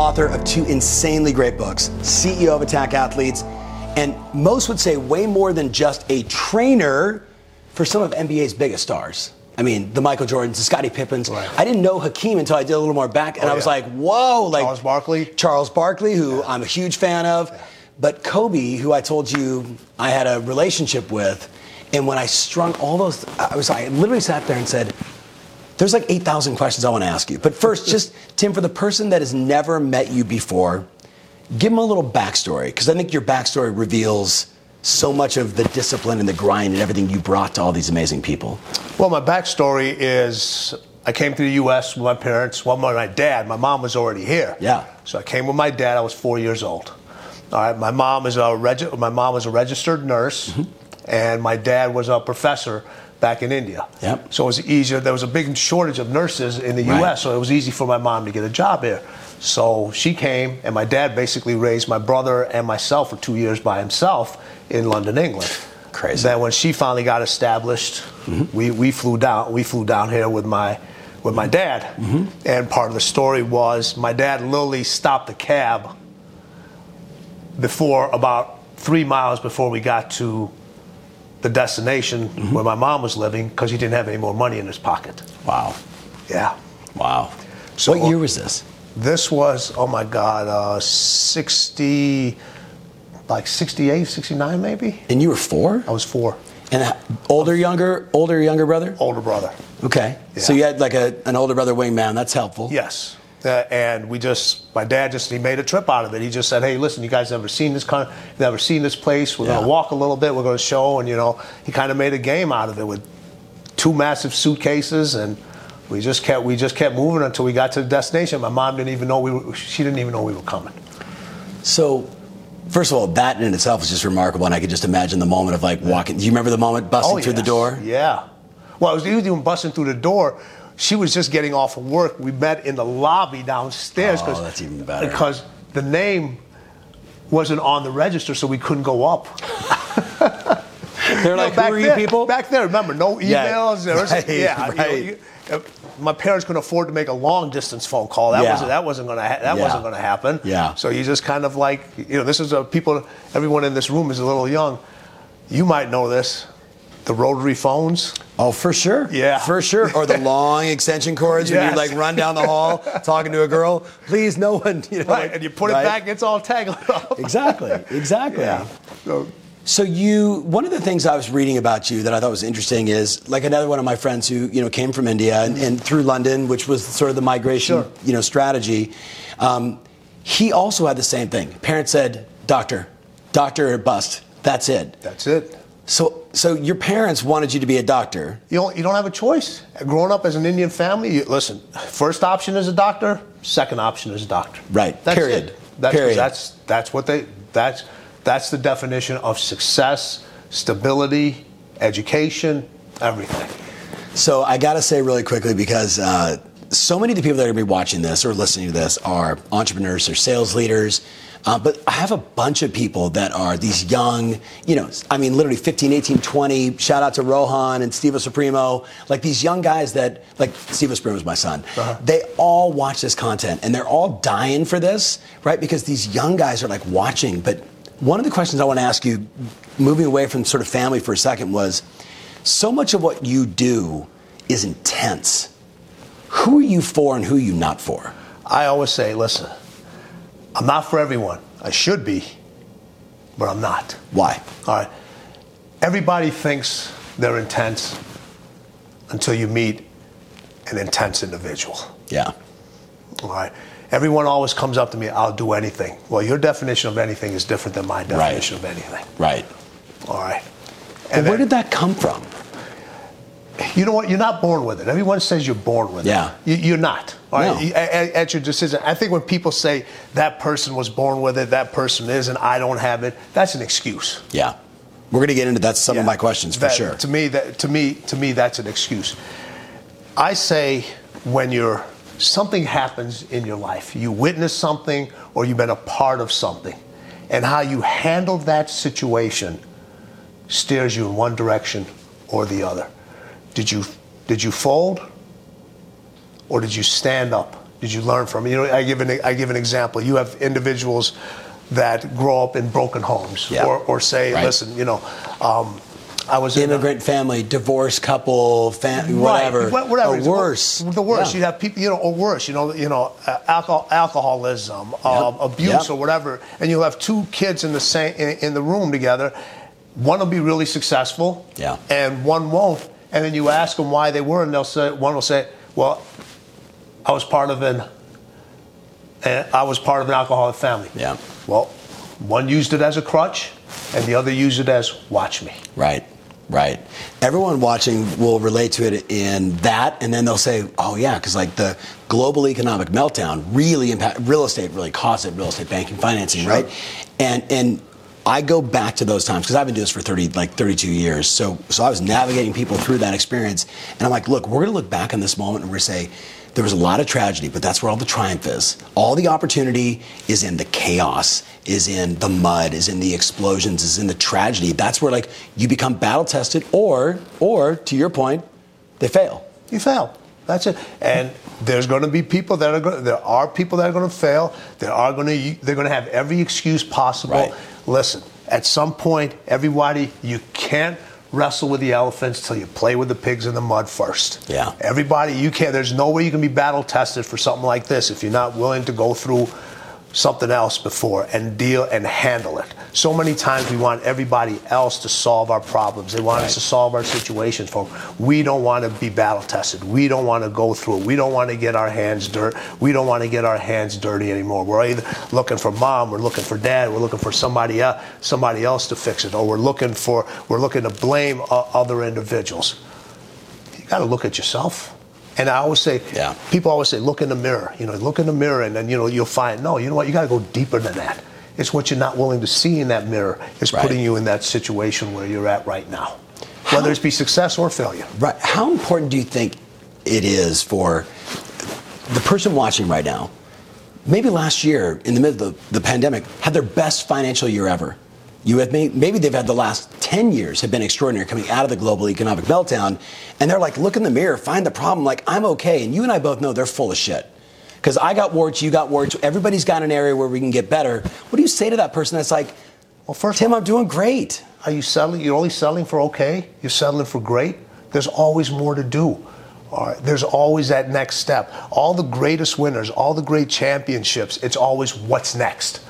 author of two insanely great books, CEO of Attack Athletics, and most would say way more than just a trainer for some of NBA's biggest stars. I mean, the Michael Jordans, the Scottie Pippins. Right. I didn't know Hakeem until I did a little more back, and Oh, I was yeah. like, whoa, like Charles Barkley. Charles Barkley, who I'm a huge fan of. But Kobe, who I told you I had a relationship with, and when I strung all those, I was I literally sat there and said, "There's like 8,000 questions I want to ask you." But first, just Tim, for the person that has never met you before, give them a little backstory because I think your backstory reveals so much of the discipline and the grind and everything you brought to all these amazing people. Well, my backstory is I came to the U.S. with my parents. Well, my, my dad, my mom was already here. Yeah. So I came with my dad. I was four years old. All right. My mom is a regi- my mom was a registered nurse, mm-hmm. and my dad was a professor back in India. Yep. So it was easier. There was a big shortage of nurses in the Right. U.S. So it was easy for my mom to get a job here. So she came, and my dad basically raised my brother and myself for two years by himself in London, England. Crazy. Then when she finally got established, mm-hmm. we, we flew down. We flew down here with my with my dad. Mm-hmm. And part of the story was my dad literally stopped the cab before about three miles before we got to the destination where my mom was living because he didn't have any more money in his pocket. Wow. Yeah. Wow. So- what year was this? This was, oh my God, uh, 60, like 68, 69 maybe? And you were four? I was four. And older, younger, older, younger brother? Older brother. Okay. So you had like a, an older brother wingman. That's helpful. Yes. Uh, and we just, my dad just, he made a trip out of it. He just said, hey, listen, you guys never seen this kind, never seen this place. We're Yeah. going to walk a little bit. We're going to show. And, you know, he kind of made a game out of it with two massive suitcases. And we just kept, we just kept moving until we got to the destination. My mom didn't even know we were, she didn't even know we were coming. So, first of all, that in itself is just remarkable. And I could just imagine the moment of like walking. Do you remember the moment busting through the door? Yeah. Well, I was even busting through the door. She was just getting off of work. We met in the lobby downstairs Oh, that's even better. because the name wasn't on the register, so we couldn't go up. They're like, You know, who are you people? Back there, remember, no emails. there was- right, yeah, you know, you- uh, my parents couldn't afford to make a long distance phone call. That Yeah. wasn't that wasn't gonna ha- that Yeah. wasn't gonna happen. Yeah. So you just kind of like you know this is a people. Everyone in this room is a little young. You might know this. The rotary phones. Oh, for sure. Yeah. For sure. Or the long extension cords when you like run down the hall talking to a girl. Please, no one. You know, Right, like- and you put right? it back, it's all tangled up. Exactly. Exactly. Yeah. So, So you, one of the things I was reading about you that I thought was interesting is like another one of my friends who you know came from India and, and through London, which was sort of the migration Sure. you know strategy. Um, he also had the same thing. Parents said, "Doctor, doctor or bust. That's it." that's it. So, so your parents wanted you to be a doctor. You don't, you don't have a choice. Growing up as an Indian family, you, listen, first option is a doctor, second option is a doctor. Right, That's period. it. That's, Period. That's, that's what they, that's, that's the definition of success, stability, education, everything. So I got to say really quickly because uh, so many of the people that are going to be watching this or listening to this are entrepreneurs or sales leaders. Uh, but I have a bunch of people that are these young, you know, I mean, literally 15, 18, 20. Shout out to Rohan and Steve Supremo. Like these young guys that, like Steve Supremo is my son. They all watch this content and they're all dying for this, right? Because these young guys are like watching. But one of the questions I want to ask you, moving away from sort of family for a second, was so much of what you do is intense. Who are you for and who are you not for? I always say, listen, I'm not for everyone. I should be, but I'm not. Why? All right. Everybody thinks they're intense until you meet an intense individual. Yeah. All right. Everyone always comes up to me, I'll do anything. Well, your definition of anything is different than my definition of anything. Right. All right. And where then- did that come from? you know what? You're not born with it. Everyone says you're born with it. Yeah. it. You, you're not. No. at, at your decision. I think when people say that person was born with it, that person is, and I don't have it, that's an excuse. Yeah. We're going to get into that some of my questions for That- sure. To me, that to me, to me, that's an excuse. I say when you're something happens in your life, you witness something or you've been a part of something, and how you handle that situation steers you in one direction or the other. Did you did you fold or did you stand up? Did you learn from it? You know, I give an I give an example. You have individuals that grow up in broken homes, Yeah. or, or say, Right. listen, you know, um, I was in a- Immigrant family, divorced couple, fam- whatever, Right, wha- whatever. or worse. The worst. Yeah. You have people, you know, or worse. You know, you know, uh, alcohol, alcoholism, um, abuse, Yep. or whatever. And you'll have two kids in the same in, in the room together. One will be really successful, Yeah. and one won't. And then you ask them why they were, and they'll say, one will say, "Well, I was part of an, I was part of an alcoholic family." Yeah. Well, one used it as a crutch, and the other used it as watch me. Right, right. Everyone watching will relate to it in that, and then they'll say, "Oh yeah," because like the global economic meltdown really impact real estate, really caused it. Real estate banking, financing, Sure. right? And and I go back to those times because I've been doing this for thirty, like thirty-two years. So so I was navigating people through that experience, and I'm like, look, we're gonna look back on this moment and we're gonna say. There was a lot of tragedy, but that's where all the triumph is. All the opportunity is in the chaos, is in the mud, is in the explosions, is in the tragedy. That's where like you become battle tested, or or to your point, they fail. you fail. That's it. And there's going to be people that are going. There are people that are going to fail. There are going to. They're going to have every excuse possible. Right. Listen, at some point, everybody, you can't wrestle with the elephants till you play with the pigs in the mud first. Yeah. Everybody, you can't. There's no way you can be battle tested for something like this if you're not willing to go through something else before and deal and handle it. So many times we want everybody else to solve our problems. They want Right. us to solve our situations for 'em. We don't want to be battle tested. We don't want to go through it. We don't want to get our hands dirt. We don't want to get our hands dirty anymore. We're either looking for mom, we're looking for dad, we're looking for somebody else, somebody else to fix it, or we're looking for we're looking to blame uh, other individuals. You got to look at yourself. And I always say, Yeah. people always say, look in the mirror. You know, look in the mirror, and then you know you'll find. No, you know what? You got to go deeper than that. It's what you're not willing to see in that mirror is Right. putting you in that situation where you're at right now, whether it be success or failure. Right. How important do you think it is for the person watching right now? Maybe last year, in the middle of the, the pandemic, had their best financial year ever. You have me? Maybe they've had the last 10 years have been extraordinary coming out of the global economic meltdown. And they're like, look in the mirror, find the problem, like, I'm okay. And you and I both know they're full of shit. Because I got warts, you got warts, everybody's got an area where we can get better. What do you say to that person that's like, Well, first, Tim, I'm doing great? Are you settling? You're only settling for okay? You're settling for great? There's always more to do. All right. There's always that next step. All the greatest winners, all the great championships, it's always what's next.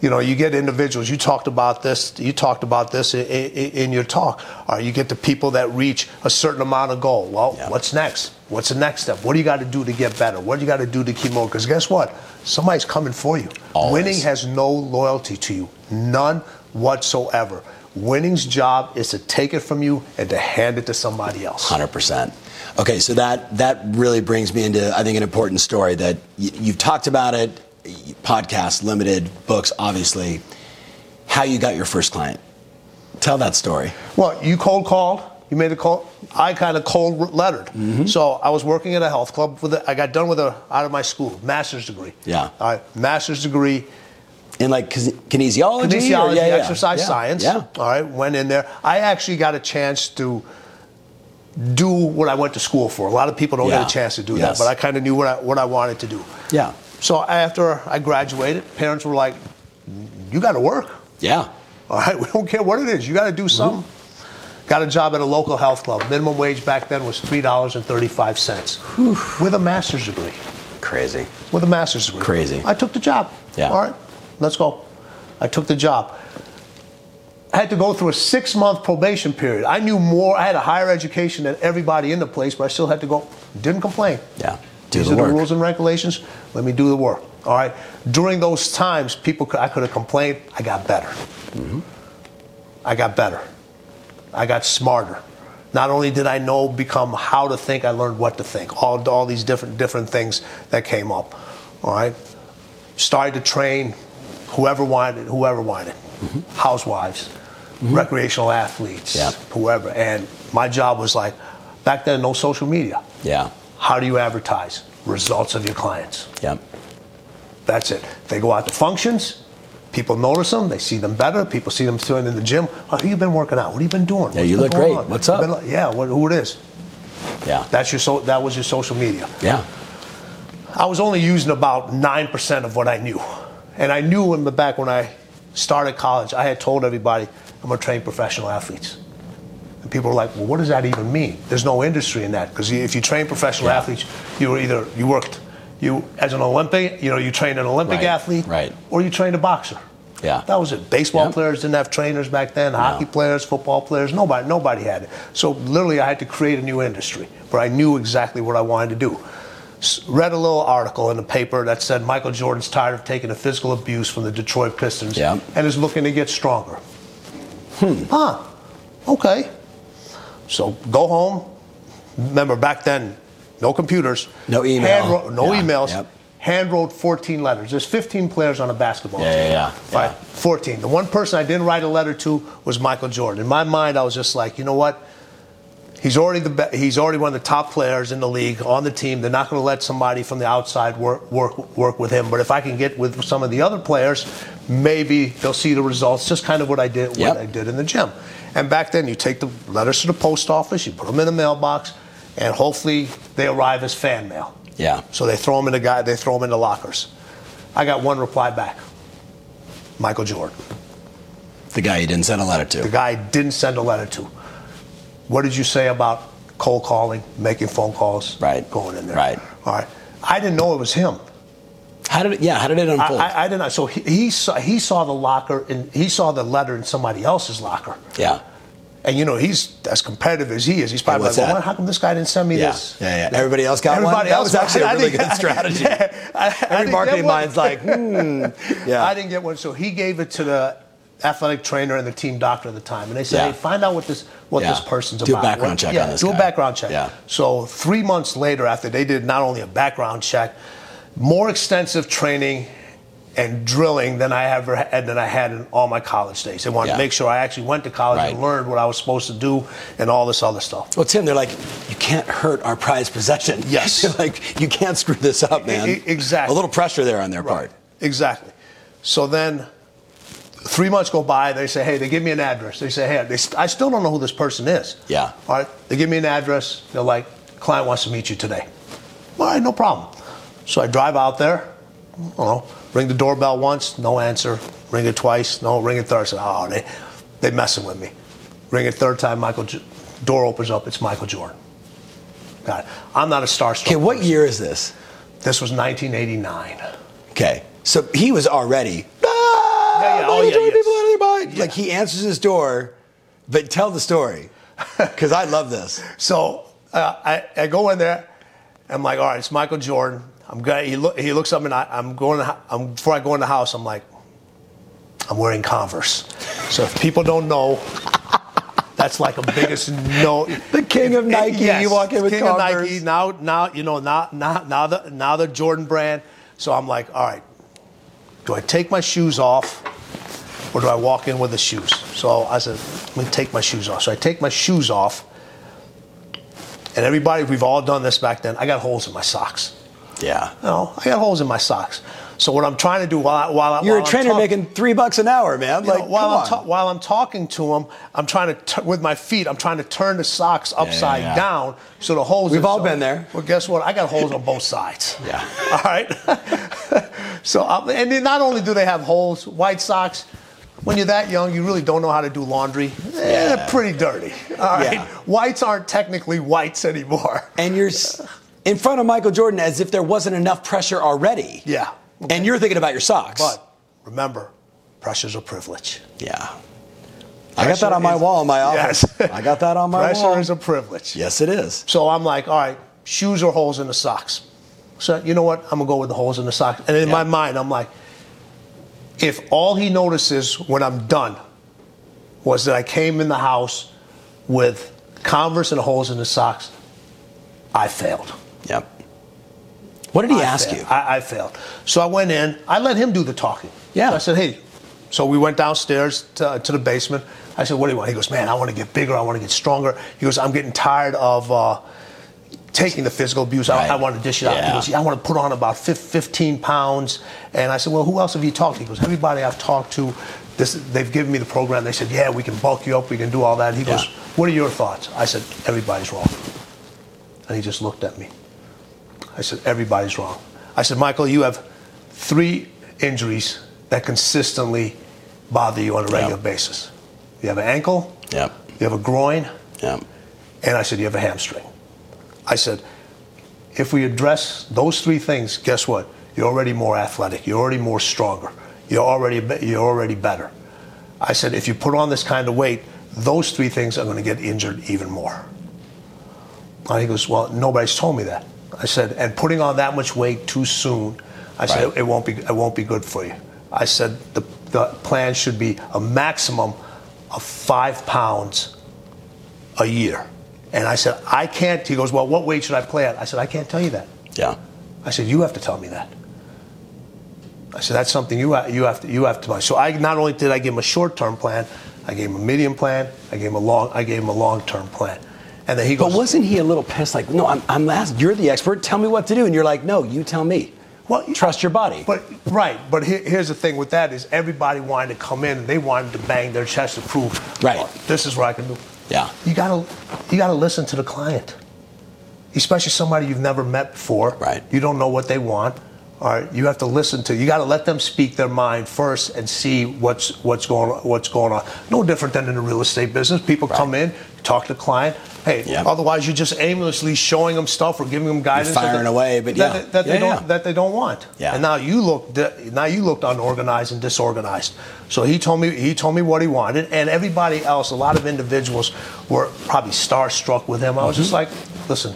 You know, you get individuals. You talked about this. You talked about this in, in, in your talk. Right, you get the people that reach a certain amount of goal. Well, Yeah. what's next? What's the next step? What do you got to do to get better? What do you got to do to keep moving? Because guess what? Somebody's coming for you. Always. Winning has no loyalty to you, none whatsoever. Winning's job is to take it from you and to hand it to somebody else. Hundred percent. Okay, so that that really brings me into I think an important story that y- you've talked about it, podcast, limited books, obviously. How you got your first client? Tell that story. Well, you cold called. You made a call. I kind of cold lettered. Mm-hmm. So I was working at a health club. With a, I got done with a out of my school master's degree. Yeah. All right, master's degree. In like kine- kinesiology, kinesiology, yeah, yeah. exercise Yeah, science. Yeah. All right, went in there. I actually got a chance to do what I went to school for. A lot of people don't Yeah. get a chance to do Yes. that, but I kind of knew what I, what I wanted to do. Yeah. So after I graduated, parents were like, "You got to work. Yeah. All right, we don't care what it is. You got to do something." Got a job at a local health club. Minimum wage back then was three dollars and thirty-five cents, with a master's degree. Crazy. With a master's degree. Crazy. I took the job. Yeah. All right, let's go. I took the job. I had to go through a six-month probation period. I knew more. I had a higher education than everybody in the place, but I still had to go. Didn't complain. Yeah. Do These the are work. the rules and regulations. Let me do the work. All right. During those times, people, could, I could have complained. I got better. Mm-hmm. I got better. I got smarter. Not only did I know become how to think, I learned what to think. All all these different different things that came up. All right. Started to train whoever wanted whoever wanted. Mm-hmm. Housewives, mm-hmm. recreational athletes, Yeah. whoever. And my job was like back then no social media. Yeah. How do you advertise? Results of your clients. Yeah. That's it. They go out to functions. People notice them. They see them better. People see them doing in the gym. Oh, who you been working out? What have you been doing? Yeah, What's you look great. on? What's up? Been yeah, what, who it is. Yeah. That's your so. That was your social media. Yeah. I was only using about nine percent of what I knew, and I knew in the back when I started college, I had told everybody I'm going to train professional athletes. And people were like, "Well, what does that even mean?" There's no industry in that because if you train professional Yeah. athletes, you were either you worked you as an Olympic, you know, you trained an Olympic Right, athlete, right. or you trained a boxer. Yeah. That was it. Baseball Yep. players didn't have trainers back then. Hockey players, football players, nobody, nobody had it. So literally, I had to create a new industry where I knew exactly what I wanted to do. Read a little article in the paper that said Michael Jordan's tired of taking the physical abuse from the Detroit Pistons Yep. and is looking to get stronger. Hmm. Huh. Okay. So go home. Remember back then, no computers, No email. hand wrote- no Yeah, emails. yep. Hand wrote 14 letters. There's 15 players on a basketball Yeah, team. yeah, yeah, yeah. 14. The one person I didn't write a letter to was Michael Jordan. In my mind, I was just like, you know what? He's already the be- he's already one of the top players in the league on the team. They're not going to let somebody from the outside work work work with him. But if I can get with some of the other players, maybe they'll see the results. Just kind of what I did Yep. what I did in the gym. And back then, you take the letters to the post office, you put them in the mailbox, and hopefully they arrive as fan mail. Yeah. So they throw them in the guy. They throw them in the lockers. I got one reply back. Michael Jordan, The guy you didn't send a letter to. the guy I didn't send a letter to. What did you say about cold calling, making phone calls, Right. going in there? Right. All right. I didn't know it was him. How did it? Yeah. How did it I, unfold? I, I didn't know. So he, he saw he saw the locker and he saw the letter in somebody else's locker. yeah. And you know he's as competitive as he is. He's probably like, well, that? how come this guy didn't send me Yeah. this? Yeah, yeah. Everybody else got one? Everybody That else was actually a I really didn't- good strategy. Yeah, I- Every marketing one. mind's like, hmm. Yeah. I didn't get one, so he gave it to the athletic trainer and the team doctor at the time, and they said, Yeah. "Hey, find out what this what Yeah. this person's Do a background What- check yeah, on this Do guy. a background check. Yeah. So three months later, after they did not only a background check, more extensive training and drilling than I ever had than I had in all my college days. They wanted Yeah. to make sure I actually went to college and learned what I was supposed to do and all this other stuff. Well, Tim, they're like, you can't hurt our prized possession. Yes. Like, you can't screw this up, man. E- exactly. A little pressure there on their part. Exactly. So then, three months go by. They say, "Hey," they give me an address. They say, "Hey, they, st- I still don't know who this person is." Yeah. All right. They give me an address. They're like, "Client wants to meet you today." All right, no problem. So I drive out there. You know, ring the doorbell once, no answer. Ring it twice, no. Ring it third. I said, "Oh, they, they messing with me." Ring it third time. Michael, J- door opens up. It's Michael Jordan. Got it. I'm not a starstruck. Okay, what person. year is this? This was 1989. Okay, so he was already. Yeah, yeah, oh, yeah, yes. people out of their mind. Yeah. Like he answers his door, but tell the story, because I love this. So uh, I, I go in there. I'm like, all right, it's Michael Jordan. I'm going. He, look, he looks up and I, I'm going. To, I'm, before I go in the house, I'm like, I'm wearing Converse. So if people don't know, that's like a biggest no. The king of Nike, you walk in with king Converse. of Nike. Now, now you know. Now, now, now the now the Jordan brand. So I'm like, all right. Do I take my shoes off, or do I walk in with the shoes? So I said, let me take my shoes off. So I take my shoes off. And everybody, we've all done this back then. I got holes in my socks. Yeah, You know, I got holes in my socks. So what I'm trying to do while I, while I, you're while a I'm trainer talk- making three bucks an hour, man. you know, while I'm ta- while I'm talking to him, I'm trying to t- with my feet. I'm trying to turn the socks upside yeah. down so the holes. We've are- all so- been there. Well, guess what? I got holes on both sides. Yeah. All right. so um, and then not only do they have holes, white socks. When you're that young, you really don't know how to do laundry. Eh, Yeah. They're pretty dirty. All right. Yeah. Whites aren't technically whites anymore. and you're s- in front of Michael Jordan as if there wasn't enough pressure already. Yeah. And you're thinking about your socks. But remember, pressure's a privilege. yeah. I got that on my is- wall in my office. Yes. I got that on my Pressure wall. Pressure is a privilege. yes, it is. So I'm like, all right, shoes or holes in the socks. So you know what? I'm gonna go with the holes in the socks. And in Yeah. my mind, I'm like, if all he notices when I'm done was that I came in the house with Converse and holes in the socks. I failed. What did he I ask failed. you? I, I failed. So I went in. I let him do the talking. Yeah. So I said, hey. So we went downstairs to, to the basement. I said, what do you want? He goes, man, I want to get bigger. I want to get stronger. He goes, I'm getting tired of uh, taking the physical abuse. Right. I, I want to dish it out. Yeah. He goes, yeah, I want to put on about 15 pounds. And I said, well, who else have you talked to? He goes, everybody I've talked to. This, they've given me the program. They said, yeah, we can bulk you up. We can do all that. He Yeah. goes, what are your thoughts? I said, everybody's wrong. And he just looked at me. I said, everybody's wrong. I said, Michael, you have three injuries that consistently bother you on a regular Yep. basis. You have an ankle, Yep. you have a groin, Yep. and I said, you have a hamstring. I said, if we address those three things, guess what? You're already more athletic. You're already more stronger. You're already, you're already better. I said, if you put on this kind of weight, those three things are going to get injured even more. And he goes, well, nobody's told me that. I said, and putting on that much weight too soon, I said, it won't be, it won't be good for you. I said, the, the plan should be a maximum of five pounds a year. And I said, I can't. He goes, well, what weight should I play at? I said, I can't tell you that. Yeah. I said, you have to tell me that. I said, that's something you, you have to, you have to. buy. So I not only did I give him a short-term plan, I gave him a medium plan, I gave him a long, I gave him a long-term plan. And then he But wasn't he a little pissed? Like, no, I'm, I'm asked, you're the expert. Tell me what to do. And you're like, no, you tell me. Well, Trust your body. But right, but here, here's the thing with that is everybody wanted to come in and they wanted to bang their chest to prove, Right. "Oh, this is what I can do. Yeah. You gotta, you gotta listen to the client, especially somebody you've never met before. Right. You don't know what they want. All right. You have to listen to. You got to let them speak their mind first and see what's what's going what's going on. No different than in the real estate business. People come in, talk to the client. Hey, Yeah. otherwise you're just aimlessly showing them stuff or giving them guidance that firing they- away, but that, yeah. they- that they Yeah, don't that they don't want. Yeah. And now you look now you looked unorganized and disorganized. So he told me he told me what he wanted, and everybody else, a lot of individuals were probably starstruck with him. I was just Mm-hmm. like, listen,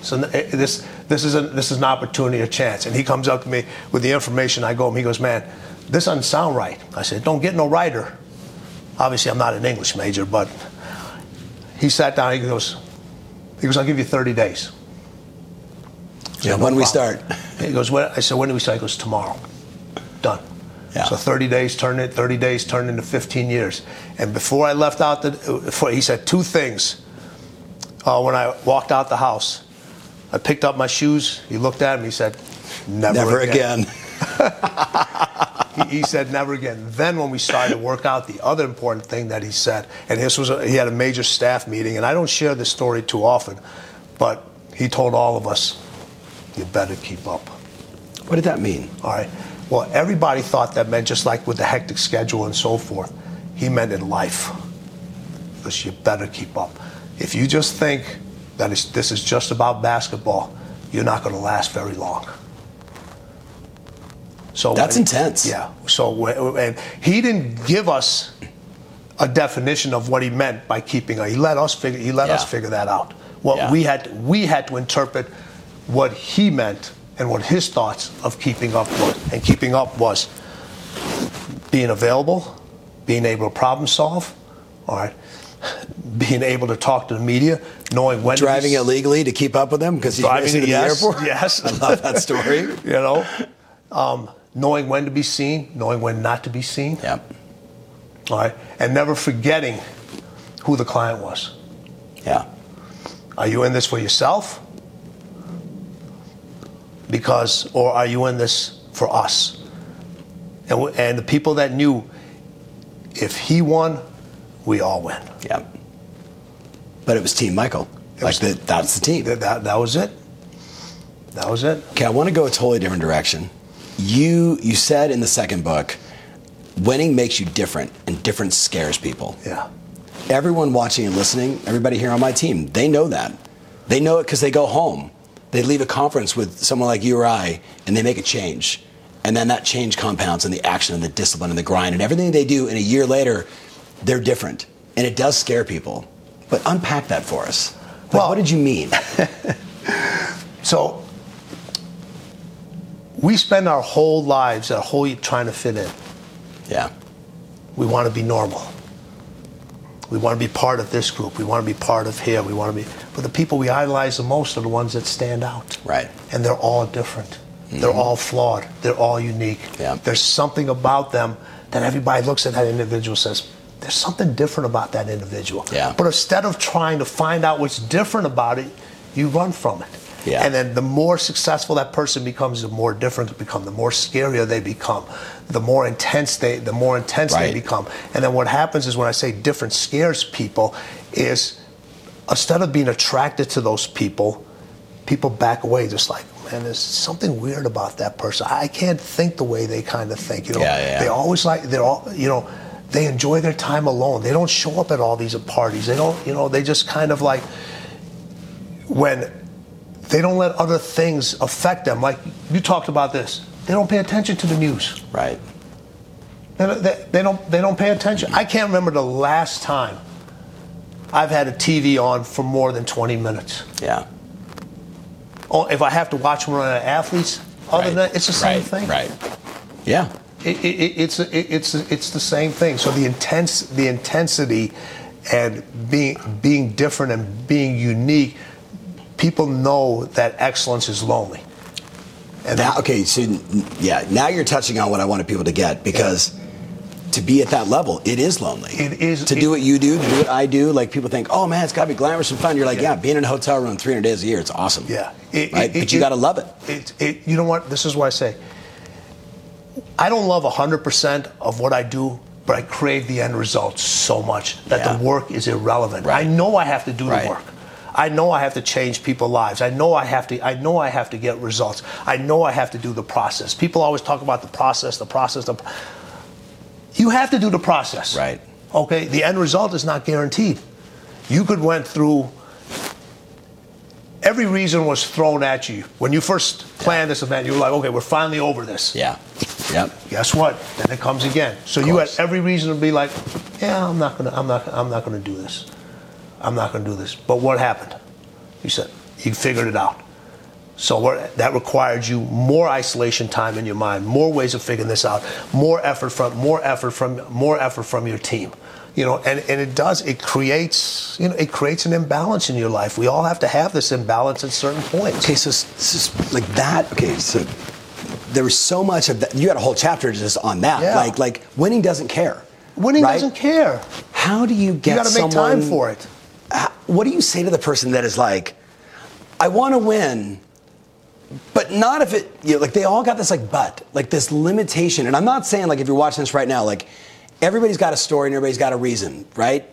so eh, this this is a, this is an opportunity, a chance. And he comes up to me with the information. I go to him. He goes, man, this doesn't sound right. I said, don't get no writer. Obviously, I'm not an English major, but he sat down. He goes, he goes, I'll give you 30 days. Yeah, no when we start. He goes, when, I said, when do we start? He goes, tomorrow. Done. Yeah. So 30 days turned it. 30 days turned into 15 years. And before I left out the, before, he said two things. Uh, when I walked out the house, I picked up my shoes. He looked at them. He said, "Never, Never again. he, he said, "Never again." Then when we started to work out, the other important thing that he said, and this was a, he had a major staff meeting, and I don't share this story too often, but he told all of us, "You better keep up." What did that mean? All right. Well, everybody thought that meant just like with the hectic schedule and so forth. He meant in life. Because you better keep up. If you just think that it's, this is just about basketball, you're not going to last very long. So That's when- intense. Yeah. So and he didn't give us a definition of what he meant by keeping up. He let us figure. He let us figure that out. What Yeah. we had we had to interpret what he meant and what his thoughts of keeping up was. And keeping up was being available, being able to problem solve, all right, being able to talk to the media, knowing when Driving to be, illegally to keep up with them because he's driving to the yes, airport? Yes, I love that story. you know, um, knowing when to be seen, knowing when not to be seen. Yep. All right, and never forgetting who the client was. Yeah. Are you in this for yourself? Because, or are you in this for us? And, and the people that knew, if he won, we all win. Yep. But it was Team Michael. It Like the, that's the team. That, that, that was it. That was it. Okay, I want to go a totally different direction. You you said in the second book, winning makes you different, and different scares people. Yeah. Everyone watching and listening, everybody here on my team, they know that. They know it because they go home. They leave a conference with someone like you or I, and they make a change. And then that change compounds in the action and the discipline and the grind and everything they do. And a year later, they're different. And it does scare people. But unpack that for us. Like, Well- what did you mean? So we spend our whole lives, our whole trying to fit in. yeah. We want to be normal. We want to be part of this group. We want to be part of here. We want to be. But the people we idolize the most are the ones that stand out. Right. And they're all different. Mm-hmm. They're all flawed. They're all unique. Yeah. There's something about them that everybody looks at that individual says, there's something different about that individual. Yeah. But instead of trying to find out what's different about it, you run from it. Yeah. And then the more successful that person becomes, the more different they become, the more scarier they become, the more intense they the more intense right. they become. And then what happens is when I say different scares people is instead of being attracted to those people, people back away just like, man, there's something weird about that person. I can't think the way they kind of think. You know, yeah, yeah. they always like they're all you know, they enjoy their time alone. They don't show up at all these parties. They don't, you know, they just kind of like when they don't let other things affect them. Like you talked about this, they don't pay attention to the news. Right. They, they, don't. They don't pay attention. I can't remember the last time I've had a TV on for more than 20 minutes. Yeah. Oh, if I have to watch one of the athletes, other right. than that, it's the same right. thing. Right. Yeah. It, it, it's it's it's the same thing. So the intense the intensity and being being different and being unique, people know that excellence is lonely. And now, okay, so yeah, now you're touching on what I wanted people to get because. Yeah. To be at that level, it is lonely. It is to it, do what you do, to do what I do. Like people think, oh man, it's got to be glamorous and fun. You're like, yeah. yeah, being in a hotel room 300 days a year, it's awesome. Yeah, right. but you got to love it. It, it. You know what? This is what I say. I don't love 100% of what I do, but I crave the end result so much that Yeah. the work is irrelevant. Right. I know I have to do Right. the work. I know I have to change people's lives. I know I have to. I know I have to get results. I know I have to do the process. People always talk about the process, the process. The, you have to do the process. Right. Okay. The end result is not guaranteed. You could went through. Every reason was thrown at you when you first planned this event. You were like, okay, we're finally over this. Yeah. Yep. Guess what? Then it comes again. So you had every reason to be like, yeah, I'm not gonna, I'm not, I'm not gonna do this. I'm not gonna do this. But what happened? You said you figured it out. So that required you more isolation time in your mind, more ways of figuring this out, more effort from, more effort from, more effort from your team. You know, and, and it does. It creates, you know, it creates an imbalance in your life. We all have to have this imbalance at certain points. Okay, so, so like that. Okay, so there was so much of that. You had a whole chapter just on that. Yeah. Like, like winning doesn't care. Winning right? doesn't care. How do you get You got to make time for it. How- What do you say to the person that is like, I want to win, but not if it. You know, like they all got this like but, like this limitation. And I'm not saying like if you're watching this right now, like everybody's got a story and everybody's got a reason, right?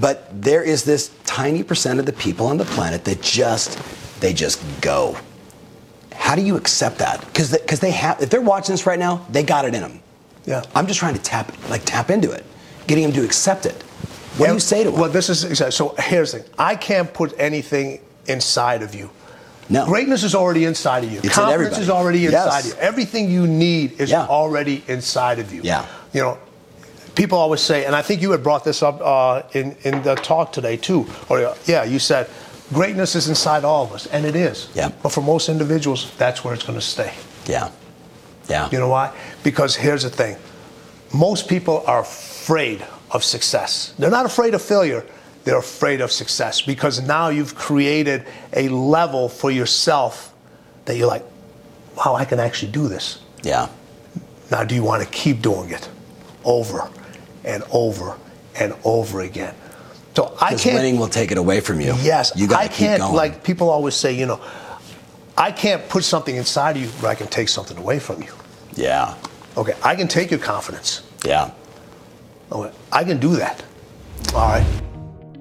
But there is this tiny percent of the people on the planet that just they just go. How do you accept that? Because because they have if they're watching this right now, they got it in them. Yeah. I'm just trying to tap like tap into it, getting them to accept it. What do you say to them? Well, this is. So here's the thing. I can't put anything inside of you. No. Greatness is already inside of you. It's Confidence everybody. is already inside Yes. of you. Everything you need is Yeah. already inside of you. Yeah. You know, people always say, and I think you had brought this up uh, in in the talk today too. Or uh, yeah, you said greatness is inside all of us, and it is. Yeah. But for most individuals, that's where it's going to stay. Yeah. Yeah. You know why? Because here's the thing most people are afraid of success. They're not afraid of failure, they're afraid of success because now you've created a level for yourself that you're like, wow, I can actually do this. Yeah. Now, do you want to keep doing it over and over and over again? So I can't. winning will take it away from you. Yes, You got I to keep can't. going. Like people always say, you know, I can't put something inside of you, but I can take something away from you. yeah. Okay, I can take your confidence. Yeah. Okay, I can do that. All right.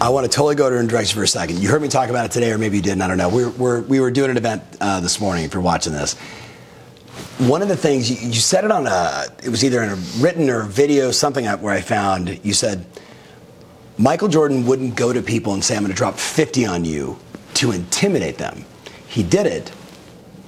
I want to totally go to and direct you for a second. You heard me talk about it today, or maybe you didn't. I don't know. We were, we're, we were doing an event uh, this morning. If you're watching this, one of the things you, you said it on a, it was either in a written or video, something where I found you said, Michael Jordan wouldn't go to people and say, I'm going to drop 50 on you to intimidate them. He did it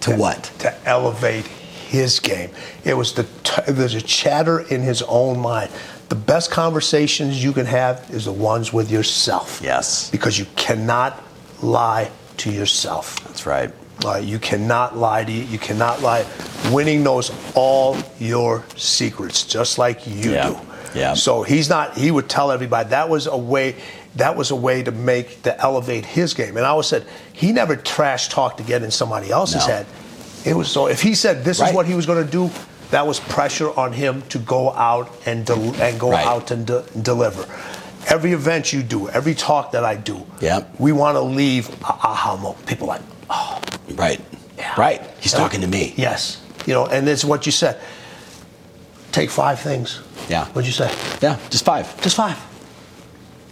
to what? To elevate his game. It was the t- there's a chatter in his own mind. The best conversations you can have is the ones with yourself. Yes. Because you cannot lie to yourself. That's right. Uh, you cannot lie to you. You cannot lie. Winning knows all your secrets, just like you Yeah. do. Yeah. So he's not. He would tell everybody that was a way. That was a way to make to elevate his game. And I always said he never trash talked to get in somebody else's No. head. It was so. If he said this Right. is what he was going to do, that was pressure on him to go out and del- and go Right. out and, de- deliver. Every event you do, every talk that I do, Yep. we want to leave a aha moment. People like, oh, Right. yeah. Right. He's And- talking to me. Yes. You know, and it's what you said. Take five things. Yeah. What'd you say? Yeah, just five. Just five.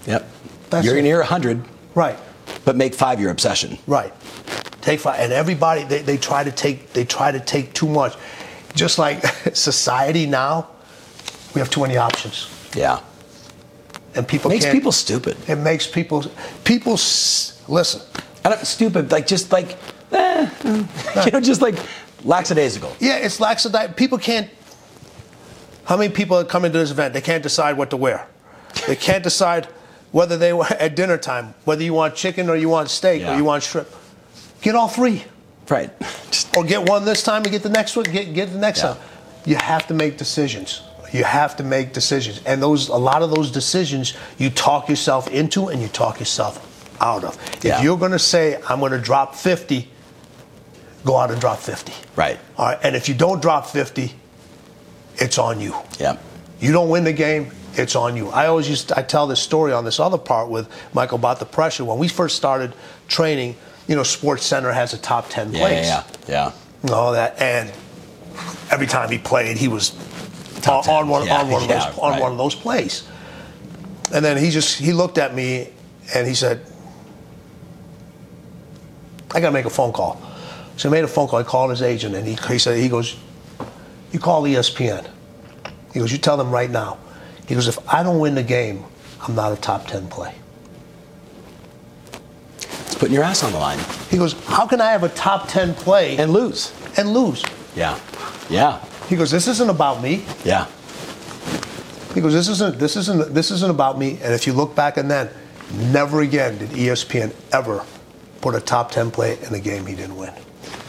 Yep. That's You're it. to hear a 100, Right. but make five your obsession. Right. Take five. And everybody they, they try to take they try to take too much. Just like society now, we have too many options. Yeah. And people Makes can't- people stupid. It makes people people s- listen. I don't, stupid, like just like, eh, you know, just like lackadaisical. Yeah, it's laxity. People can't. How many people are coming to this event? They can't decide what to wear. They can't decide whether they at dinner time whether you want chicken or you want steak Yeah. or you want shrimp. Get all three, Right. Or get one this time and get the next one. Get get the next Yeah. one. You have to make decisions. You have to make decisions, and those a lot of those decisions you talk yourself into and you talk yourself out of. Yeah. If you're going to say I'm going to drop 50, go out and drop 50. right. All right, and if you don't drop 50, it's on you. Yep. You don't win the game, it's on you. I always used to, I tell this story on this other part with Michael about the pressure. When we first started training, you know, SportsCenter has a top 10 Yeah, place. yeah, yeah. And all that, and every time he played, he was on, 10. on one Yeah, on one of yeah, those on right. one of those plays. And then he just he looked at me and he said, "I got to make a phone call." So he made a phone call. He called his agent and he, he said, "He goes, you call ESPN." He goes, "You tell them right now." He goes, "If I don't win the game, I'm not a top ten play." Putting your ass on the line He goes, "How can I have a top ten play and lose. and lose?" Yeah. Yeah. He goes, "This isn't about me." Yeah. He goes, "This isn't this isn't this isn't about me." And if you look back and then, never again did ESPN ever put a top ten play in a game he didn't win.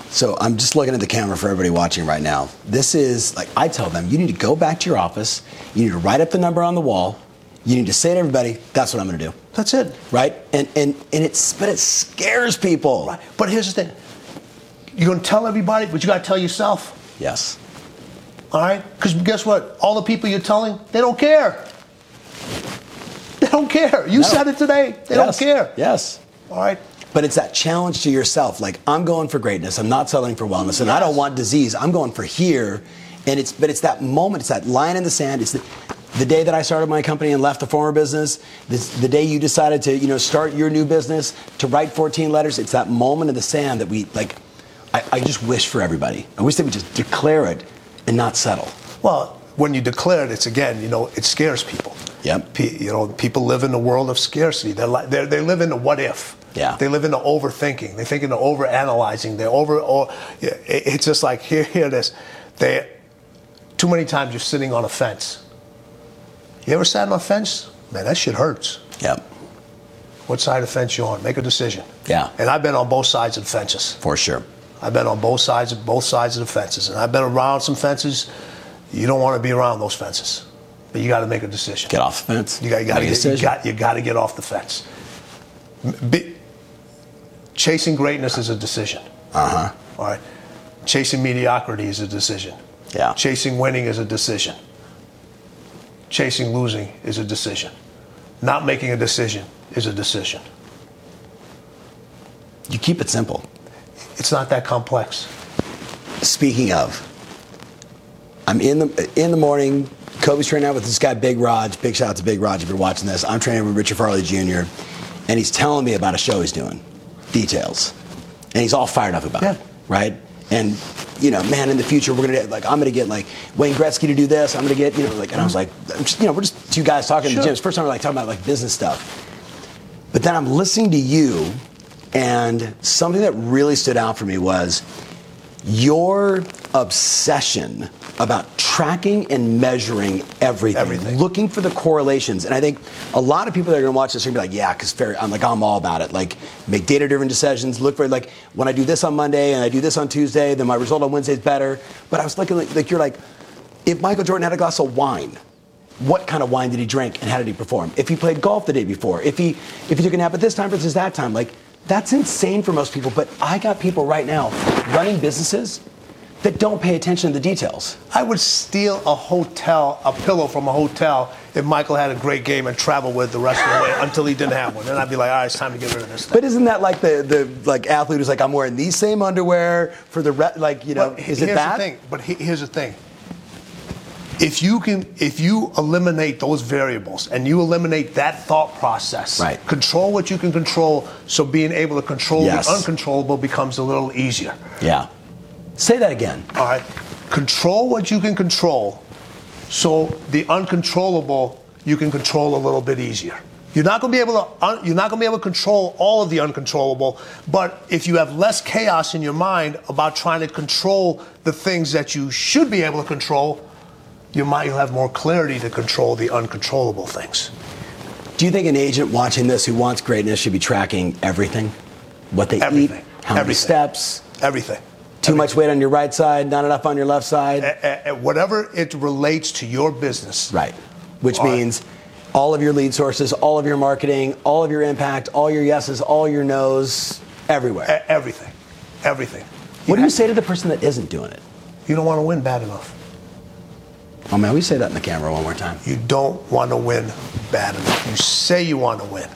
So I'm just looking at the camera for everybody watching right now. This is like I tell them, you need to go back to your office. You need to write up the number on the wall. You need to say to everybody, "That's what I'm going to do." That's it. Right? And and and it's but it scares people. Right. But here's the thing: you're gonna tell everybody, but you gotta tell yourself. Yes. All right? Because guess what? All the people you're telling, they don't care. They don't care. You No. said it today. They Yes. don't care. Yes. All right. But it's that challenge to yourself. Like I'm going for greatness. I'm not settling for wellness, and I don't want disease. I'm going for here. And it's but it's that moment. It's that line in the sand. It's the, the day that I started my company and left the former business. This, the day you decided to you know start your new business to write 14 letters. It's that moment in the sand that we like. I, I just wish for everybody. I wish they would just declare it and not settle. Well, when you declare it, it's again, you know, it scares people. Yep. Pe- you know, people live in a world of scarcity. They're like, they're, they live in the what if. Yeah. They live in the overthinking. They think in the overanalyzing. They over. Or, it- it's just like here, here it is. They, too many times you're sitting on a fence. You ever sat on a fence? Man, that shit hurts. Yep. What side of the fence you on? Make a decision. Yeah. And I've been on both sides of the fences. For sure. I've been on both sides of both sides of the fences, and I've been around some fences. You don't want to be around those fences, but you got to make a decision. Get off the fence. You got, you got Make to a get, you decision. got, you got to get off the fence. Be, chasing greatness is a decision. Uh huh. All right. Chasing mediocrity is a decision. Yeah. Chasing winning is a decision. Chasing losing is a decision. Not making a decision is a decision. You keep it simple. It's not that complex. Speaking of, I'm in the in the morning. Kobe's training out with this guy, Big Raj. Big shout out to Big Raj if you're watching this. I'm training with Richard Farley Jr. and he's telling me about a show he's doing, details, and he's all fired up about Yeah. it, right? And you know, man, in the future we're gonna like I'm gonna get like Wayne Gretzky to do this. I'm gonna get you know like, and I was like, just, you know, we're just two guys talking Sure. in the gym. It's the first time we're like talking about like business stuff. But then I'm listening to you, and something that really stood out for me was your obsession about tracking and measuring everything, Everything. looking for the correlations. And I think a lot of people that are going to watch this are going to be like, yeah, because. I'm like, I'm all about it. Like, make data-driven decisions. Look for like when I do this on Monday and I do this on Tuesday, then my result on Wednesday is better. But I was looking like, like you're like, if Michael Jordan had a glass of wine, what kind of wine did he drink and how did he perform? If he played golf the day before, if he if he took a nap at this time versus that time, like that's insane for most people. But I got people right now running businesses that don't pay attention to the details. I would steal a hotel, a pillow from a hotel if Michael had a great game and travel with the rest of the way until he didn't have one. Then I'd be like, all right, it's time to get rid of this thing. But isn't that like the the like athlete who's like I'm wearing these same underwear for the re-, like you know But is it that? Thing, but he- here's the thing. If you can, if you eliminate those variables and you eliminate that thought process, Right. control what you can control, so being able to control Yes. the uncontrollable becomes a little easier. Yeah. Say that again. All right, control what you can control, so the uncontrollable you can control a little bit easier. You're not going to be able to. Un, you're not going to be able to control all of the uncontrollable, but if you have less chaos in your mind about trying to control the things that you should be able to control, you might you'll have more clarity to control the uncontrollable things. Do you think an agent watching this who wants greatness should be tracking everything? What they Everything. eat, how many steps, Everything. Too much weight on your right side, not enough on your left side? A- a- whatever it relates to your business. Right. Which means all of your lead sources, all of your marketing, all of your impact, all your yeses, all your nos, everywhere. Everything. Everything. What do you say to the person that isn't doing it? You don't want to win bad enough. Oh man, we say that in the camera one more time. You don't want to win bad enough. You say you want to win,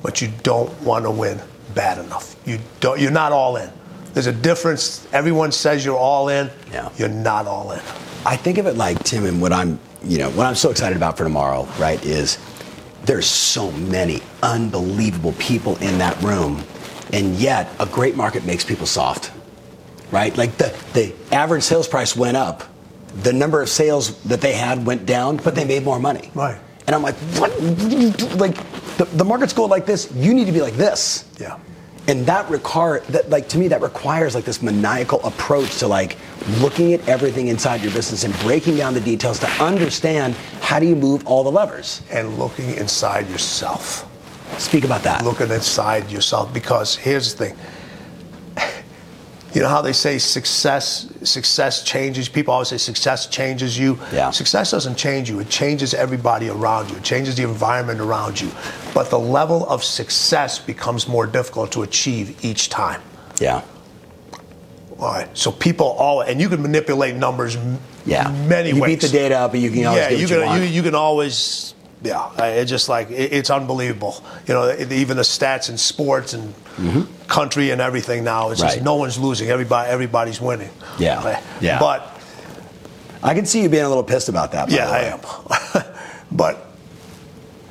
but you don't want to win bad enough. You don't. You're not all in. There's a difference. Everyone says you're all in. Yeah. You're not all in. I think of it like Tim, and what I'm, you know, what I'm so excited about for tomorrow, right, is there's so many unbelievable people in that room, and yet a great market makes people soft, right? Like the the average sales price went up, the number of sales that they had went down, but they made more money. Right. And I'm like, what? Like the, the market's going like this. You need to be like this. Yeah. And that require that like to me that requires like this maniacal approach to like looking at everything inside your business and breaking down the details to understand how do you move all the levers. And looking inside yourself. Speak about that. Looking inside yourself because here's the thing. You know how they say success success changes people always say success changes you. Yeah. Success doesn't change you. It changes everybody around you. It changes the environment around you. But the level of success becomes more difficult to achieve each time. Yeah. All right. So people all and you can manipulate numbers Yeah. many you ways. beat the data up, but you can always yeah, you you, can want. you, you can always yeah. It's just like it, it's unbelievable. You know, it- even the stats in sports and country and everything now. It's Mm-hmm. Right. just no one's losing. Everybody everybody's winning. Yeah. Uh, Yeah. But I can see you being a little pissed about that. yeah, I am. but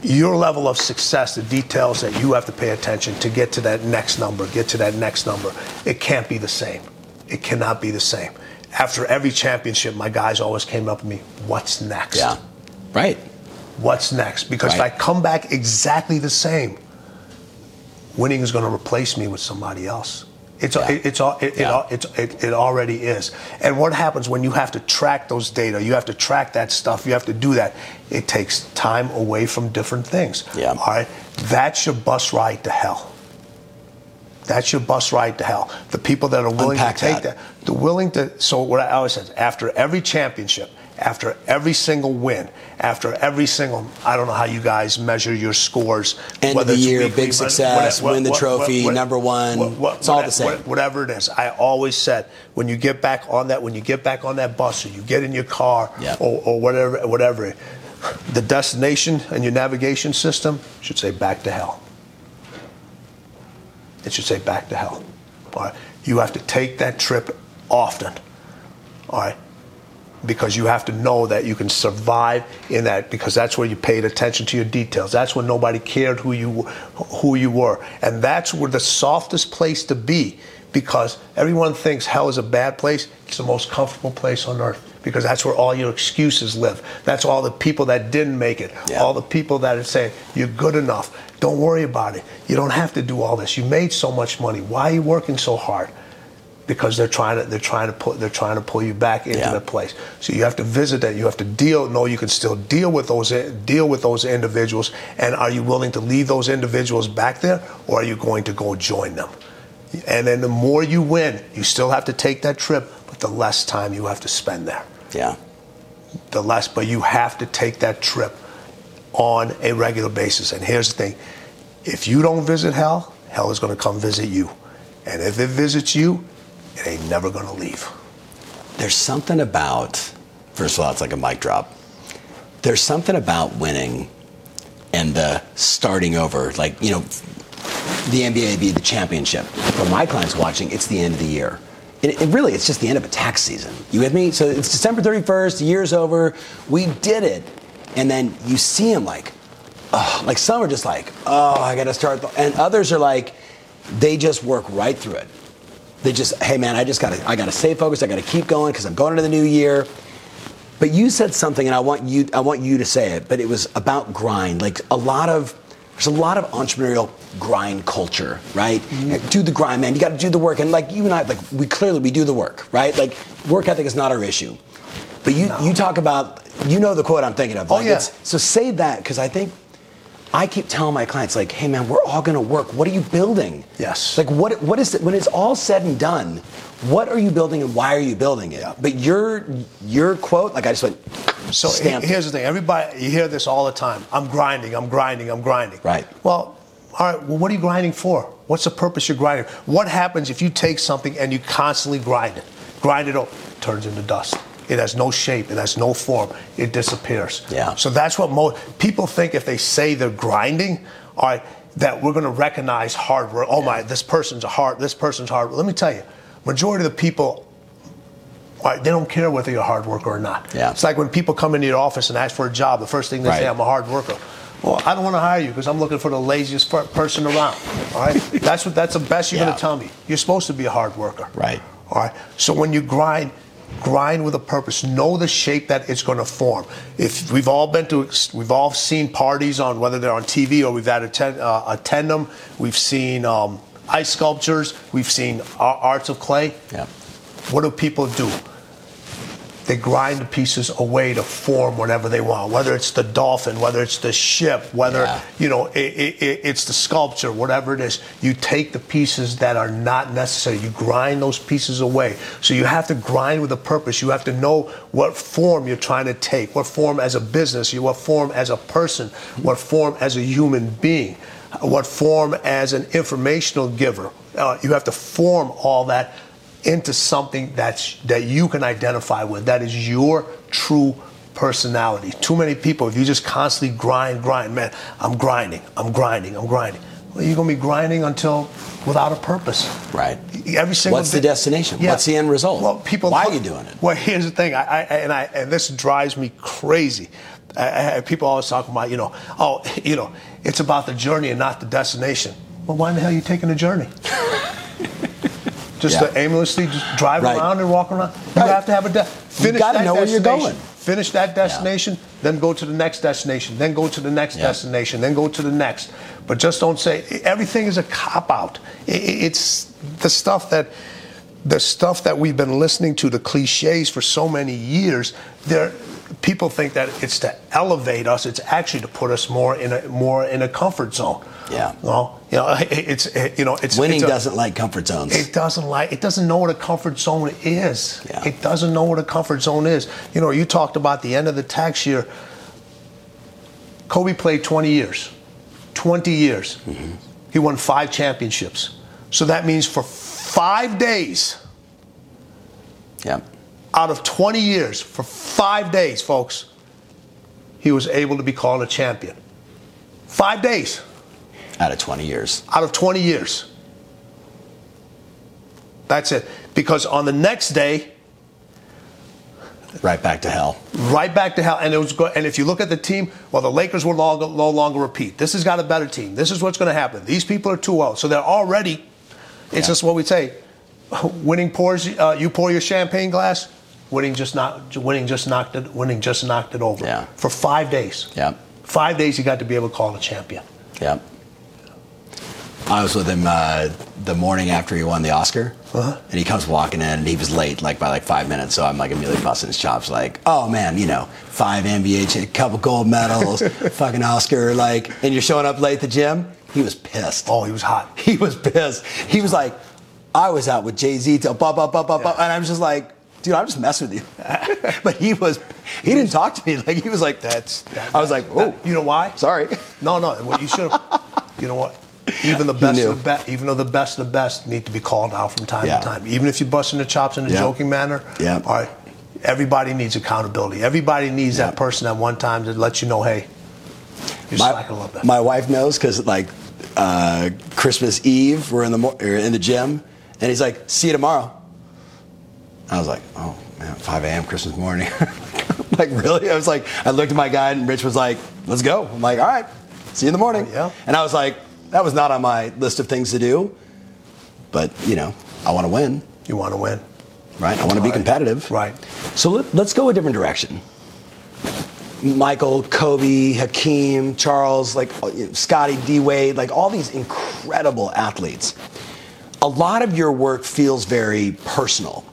your level of success, the details that you have to pay attention to get to that next number, get to that next number, it can't be the same. It cannot be the same. After every championship, my guys always came up to me, what's next? Yeah. Right. What's next? Because Right. if I come back exactly the same, winning is going to replace me with somebody else. It's Yeah. it, it's it, Yeah. it, it, it already is. And what happens when you have to track those data? You have to track that stuff. You have to do that. It takes time away from different things. Yeah. All right. That's your bus ride to hell. That's your bus ride to hell. The people that are willing Unpack to take that. that, the willing to. So what I always said, after every championship, after every single win, after every single, I don't know how you guys measure your scores. End of the year, weekly, big success, win the trophy, number one. It's all the same. whatever it is. I always said when you get back on that, when you get back on that bus or you get in your car Yeah. or, or whatever, whatever, the destination and your navigation system should say back to hell. It should say back to hell. All right. You have to take that trip often. All right. Because you have to know that you can survive in that because that's where you paid attention to your details. That's when nobody cared who you who you were. And that's where the softest place to be because everyone thinks hell is a bad place. It's the most comfortable place on earth because that's where all your excuses live. That's all the people that didn't make it. Yeah. All the people that are saying you're good enough. Don't worry about it. You don't have to do all this. You made so much money. Why are you working so hard? Because they're trying to they're trying to put they're trying to pull you back into Yeah. the place. So you have to visit that. You have to deal. No, you can still deal with those deal with those individuals. And are you willing to leave those individuals back there, or are you going to go join them? And then the more you win, you still have to take that trip, but the less time you have to spend there. Yeah. The less, but you have to take that trip on a regular basis. And here's the thing if you don't visit hell, hell is going to come visit you. And if it visits you, it ain't never to leave. There's something about, first of all, it's like a mic drop. There's something about winning and the starting over. Like, you know, the NBA be the championship. For my clients watching, it's the end of the year. And it, really, it's just the end of a tax season. You with me? So it's December 31st, the year's over, we did it. And then you see them like, oh, like some are just like, oh, I got to start. And others are like, they just work right through it. They just, hey man, I just got to, I got to stay focused. I got to keep going because I'm going into the new year. But you said something, and I want you, I want you to say it. But it was about grind. Like a lot of, there's a lot of entrepreneurial grind culture, right? Mm-hmm. Do the grind, man. You got to do the work. And like you and I, like we clearly we do the work, right? Like work ethic is not our issue. But you, you talk about, you know the quote I'm thinking of. Oh, yeah. it's- so say that because I think I keep telling my clients, like, hey man, we're all gonna work. What are you building? Yes. Like what what is it when it's all said and done, what are you building and why are you building it? Yeah. But your your quote, like I just went So stamped here's the thing. Everybody, you hear this all the time. I'm grinding. I'm grinding. I'm grinding. Right. Well, all right. Well, what are you grinding for? What's the purpose you're grinding? What happens if you take something and you constantly grind it? Grind it up, it turns into dust. It has no shape. It has no form. It disappears. Yeah. So that's what most people think if they say they're grinding. All right. That we're going to recognize hard work. Oh my, this person's a hard. This person's hard. Let me tell you, majority of the people all right, they don't care whether you're a hard worker or not. Yeah. It's like when people come into your office and ask for a job, the first thing they Right. say, I'm a hard worker. Well, I don't want to hire you because I'm looking for the laziest person around. All right? that's what that's the best you're Yeah. going to tell me. You're supposed to be a hard worker. Right. All right. So when you grind, grind with a purpose. Know the shape that it's going to form. If we've all been to, we've all seen parties on whether they're on TV or we've had attend, uh, attend them. We've seen um, ice sculptures. We've seen ar- arts of clay. Yeah. What do people do? They grind the pieces away to form whatever they want, whether it's the dolphin, whether it's the ship, whether Yeah. you know it, it, it- it's the sculpture, whatever it is. You take the pieces that are not necessary. You grind those pieces away. So you have to grind with a purpose. You have to know what form you're trying to take, what form as a business, you what form as a person, what form as a human being, what form as an informational giver. Uh, you have to form all that into something that's that you can identify with. That is your true personality. Too many people, if you just constantly grind, grind, man, I'm grinding, I'm grinding, I'm grinding. Well, you're gonna be grinding until without a purpose. Right. Every single What's the day- destination? What's the end result? Well, people. Why are you doing it? Well, here's the thing, I, I and I and this drives me crazy. I, I, people always talk about, you know, oh, you know, it's about the journey and not the destination. Well, why in the hell are you taking the journey? just Yeah. to aimlessly just drive Right. around and walk around. You Right. have to have a de- finish gotta know where you're destination. going. Finish that destination, then go to the next destination, then go to the next Yeah. destination, then go to the next. But just don't say everything is a cop out. It's the stuff that the stuff that we've been listening to, the cliches for so many years. There, people think that it's to elevate us. It's actually to put us more in a more in a comfort zone. Yeah. Well, you know, it's you know, it's Winning it's a- doesn't like comfort zones. it doesn't like. It doesn't know what a comfort zone is. Yeah. It doesn't know what a comfort zone is. You know, you talked about the end of the tax year. Kobe played 20 years. 20 years. Mm-hmm. He won five championships. So that means for five days yeah. out of 20 years, for five days, folks, he was able to be called a champion. Five days Out of 20 years. out of 20 years. That's it. Because on the next day, Right back to hell. right back to hell. And it was go- and if you look at the team, well, the Lakers will no, no longer repeat. This has got a better team. This is what's going to happen. These people are too old, so they're already. It's Yeah. just what we say. winning pours. Uh, you pour your champagne glass. Winning just not. Winning just knocked it. Winning just knocked it over. Yeah. For five days. Yeah. Five days, you got to be able to call a champion. Yeah. I was with him uh, the morning after he won the Oscar, Uh-huh. and he comes walking in, and he was late, like by like five minutes. So I'm like immediately busting his chops, like, "Oh man, you know, five NBA, a couple gold medals, fucking Oscar, like." And you're showing up late at the gym. He was pissed. Oh, he was hot. He was pissed. He was like, "I was out with Jay Z till blah blah blah blah blah," and I'm just like. Dude, I'm just messing with you. but he was, he didn't talk to me. Like, he was like, That's. That, I was like, oh, you know why? sorry. No, no. What you should have. you know what? Even the best of the best, even though the best of the best need to be called out from time Yeah. to time. Even if you're busting the chops in a Yeah. joking manner. Yeah. All right. Everybody needs accountability. Everybody needs Yeah. that person at one time to let you know, hey, my, slacking a little bit. my wife knows because like uh, Christmas Eve, we're in the mo- or in the gym, and he's like, "See you tomorrow." I was like, "Oh man, 5 a.m. Christmas morning." like really? I was like, I looked at my guy, and Rich was like, "Let's go." I'm like, "All right, see you in the morning." Yeah. And I was like, that was not on my list of things to do, but you know, I want to win, you want to win. right? I want to be Right. competitive, Right. So let, let's go a different direction. Michael, Kobe, Hakeem, Charles, like uh, Scotty, D Wade, like all these incredible athletes. A lot of your work feels very personal,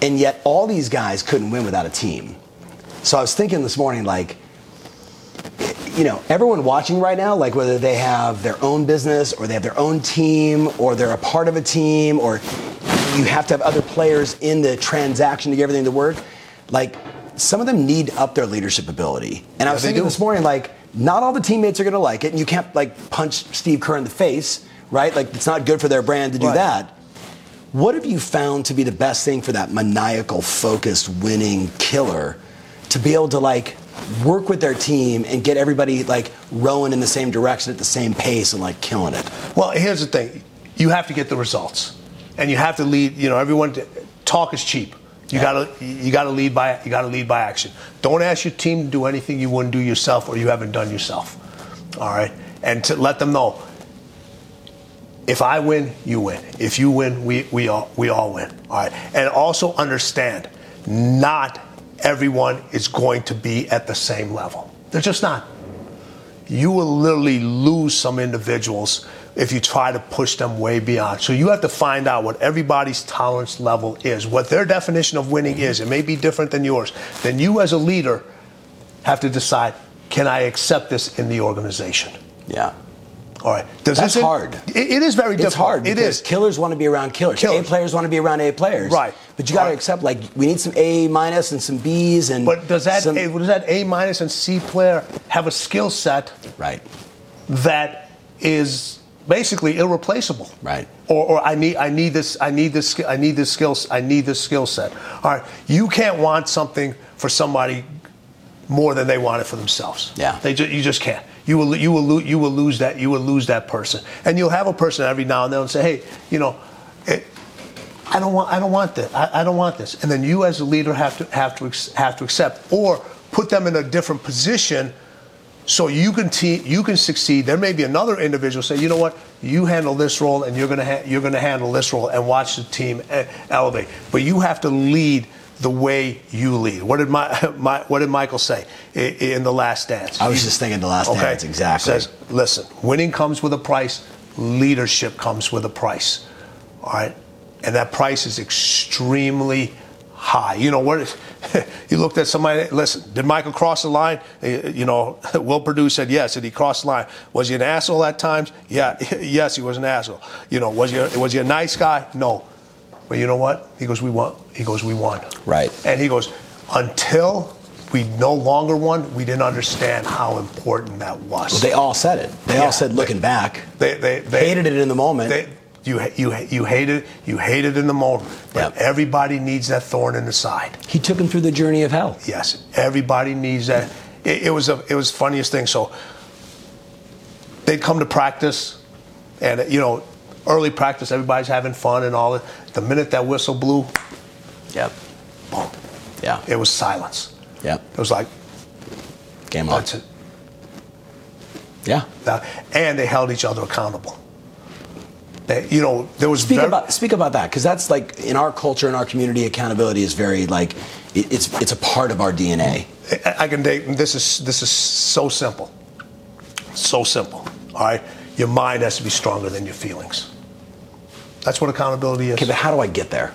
and yet all these guys couldn't win without a team. So I was thinking this morning, like, you know, everyone watching right now, like whether they have their own business or they have their own team or they're a part of a team or you have to have other players in the transaction to get everything to work, like some of them need up their leadership ability. And I was thinking do. this morning, like, not all the teammates are going to like it, and you can't like punch Steve Kerr in the face, right? Like, it's not good for their brand to do Right. that. What have you found to be the best thing for that maniacal, focused, winning killer to be able to like work with their team and get everybody like rowing in the same direction at the same pace and like killing it? Well, here's the thing: you have to get the results, and you have to lead. You know, everyone talk is cheap. You Yeah. gotta you gotta lead by you gotta lead by action. Don't ask your team to do anything you wouldn't do yourself or you haven't done yourself. All right, and to let them know. If I win, you win. If you win, we, we all we all win. All right, and also understand, not everyone is going to be at the same level. They're just not you will literally lose some individuals if you try to push them way beyond. So you have to find out what everybody's tolerance level is, what their definition of winning is. It may be different than yours. Then you, as a leader, have to decide can I accept this in the organization? Yeah. All right. Does That's this- hard. It- it is very difficult. It's hard It is. killers want to be around killers. Killers. A players want to be around A players. Right. But you got to Right. accept like we need some A minus and some Bs and. But does that some, A, does that A minus and C player have a skill set right? that is basically irreplaceable. Right. Or, or I need I need this I need this I need this skills I need this skill set. All right. You can't want something for somebody more than they want it for themselves. Yeah. They ju- you just can't. You will you will lo- you will lose that you will lose that person. And you'll have a person every now and then and say, hey, you know. It, I don't want. I don't want this. I, I don't want this. And then you, as a leader, have to have to have to accept or put them in a different position so you can te- you can succeed. There may be another individual say, you know what, you handle this role, and you're gonna ha- you're gonna handle this role, and watch the team e- elevate. But you have to lead the way you lead. What did my, my what did Michael say in the Last Dance? I was just thinking the Last Dance, exactly. Says, listen, winning comes with a price. Leadership comes with a price. All right, and that price is extremely high. You know what? You looked at somebody. Listen, did Michael cross the line? Eh, You know, Will Perdue said yes. Did he cross the line? Was he an asshole at times? Yeah, yes, he was an asshole. You know, was he a, was he a nice guy? No. But you know what? He goes, we won. He goes, we won. Right. And he goes, until we no longer won, we didn't understand how important that was. They all said it. They Yeah. all said looking back. They, they, they Hated it in the moment. They, you, you, you hated you hated in the moment, but Yep. everybody needs that thorn in the side. He took him through the journey of hell. Yes, everybody needs that. It, it was a, it was the funniest thing. So they'd come to practice, and you know, early practice, everybody's having fun and all. The minute that whistle blew, Yep. boom, Yeah. it was silence. Yep. It was like Game on. that's it. Yeah. That- and they held each other accountable. You know, there was Speak very, about speak about that because that's like in our culture, in our community, accountability is very like it, it's it's a part of our DNA. I- I can date. This is this is so simple, so simple. All right, your mind has to be stronger than your feelings. That's what accountability is. Okay, but how do I get there?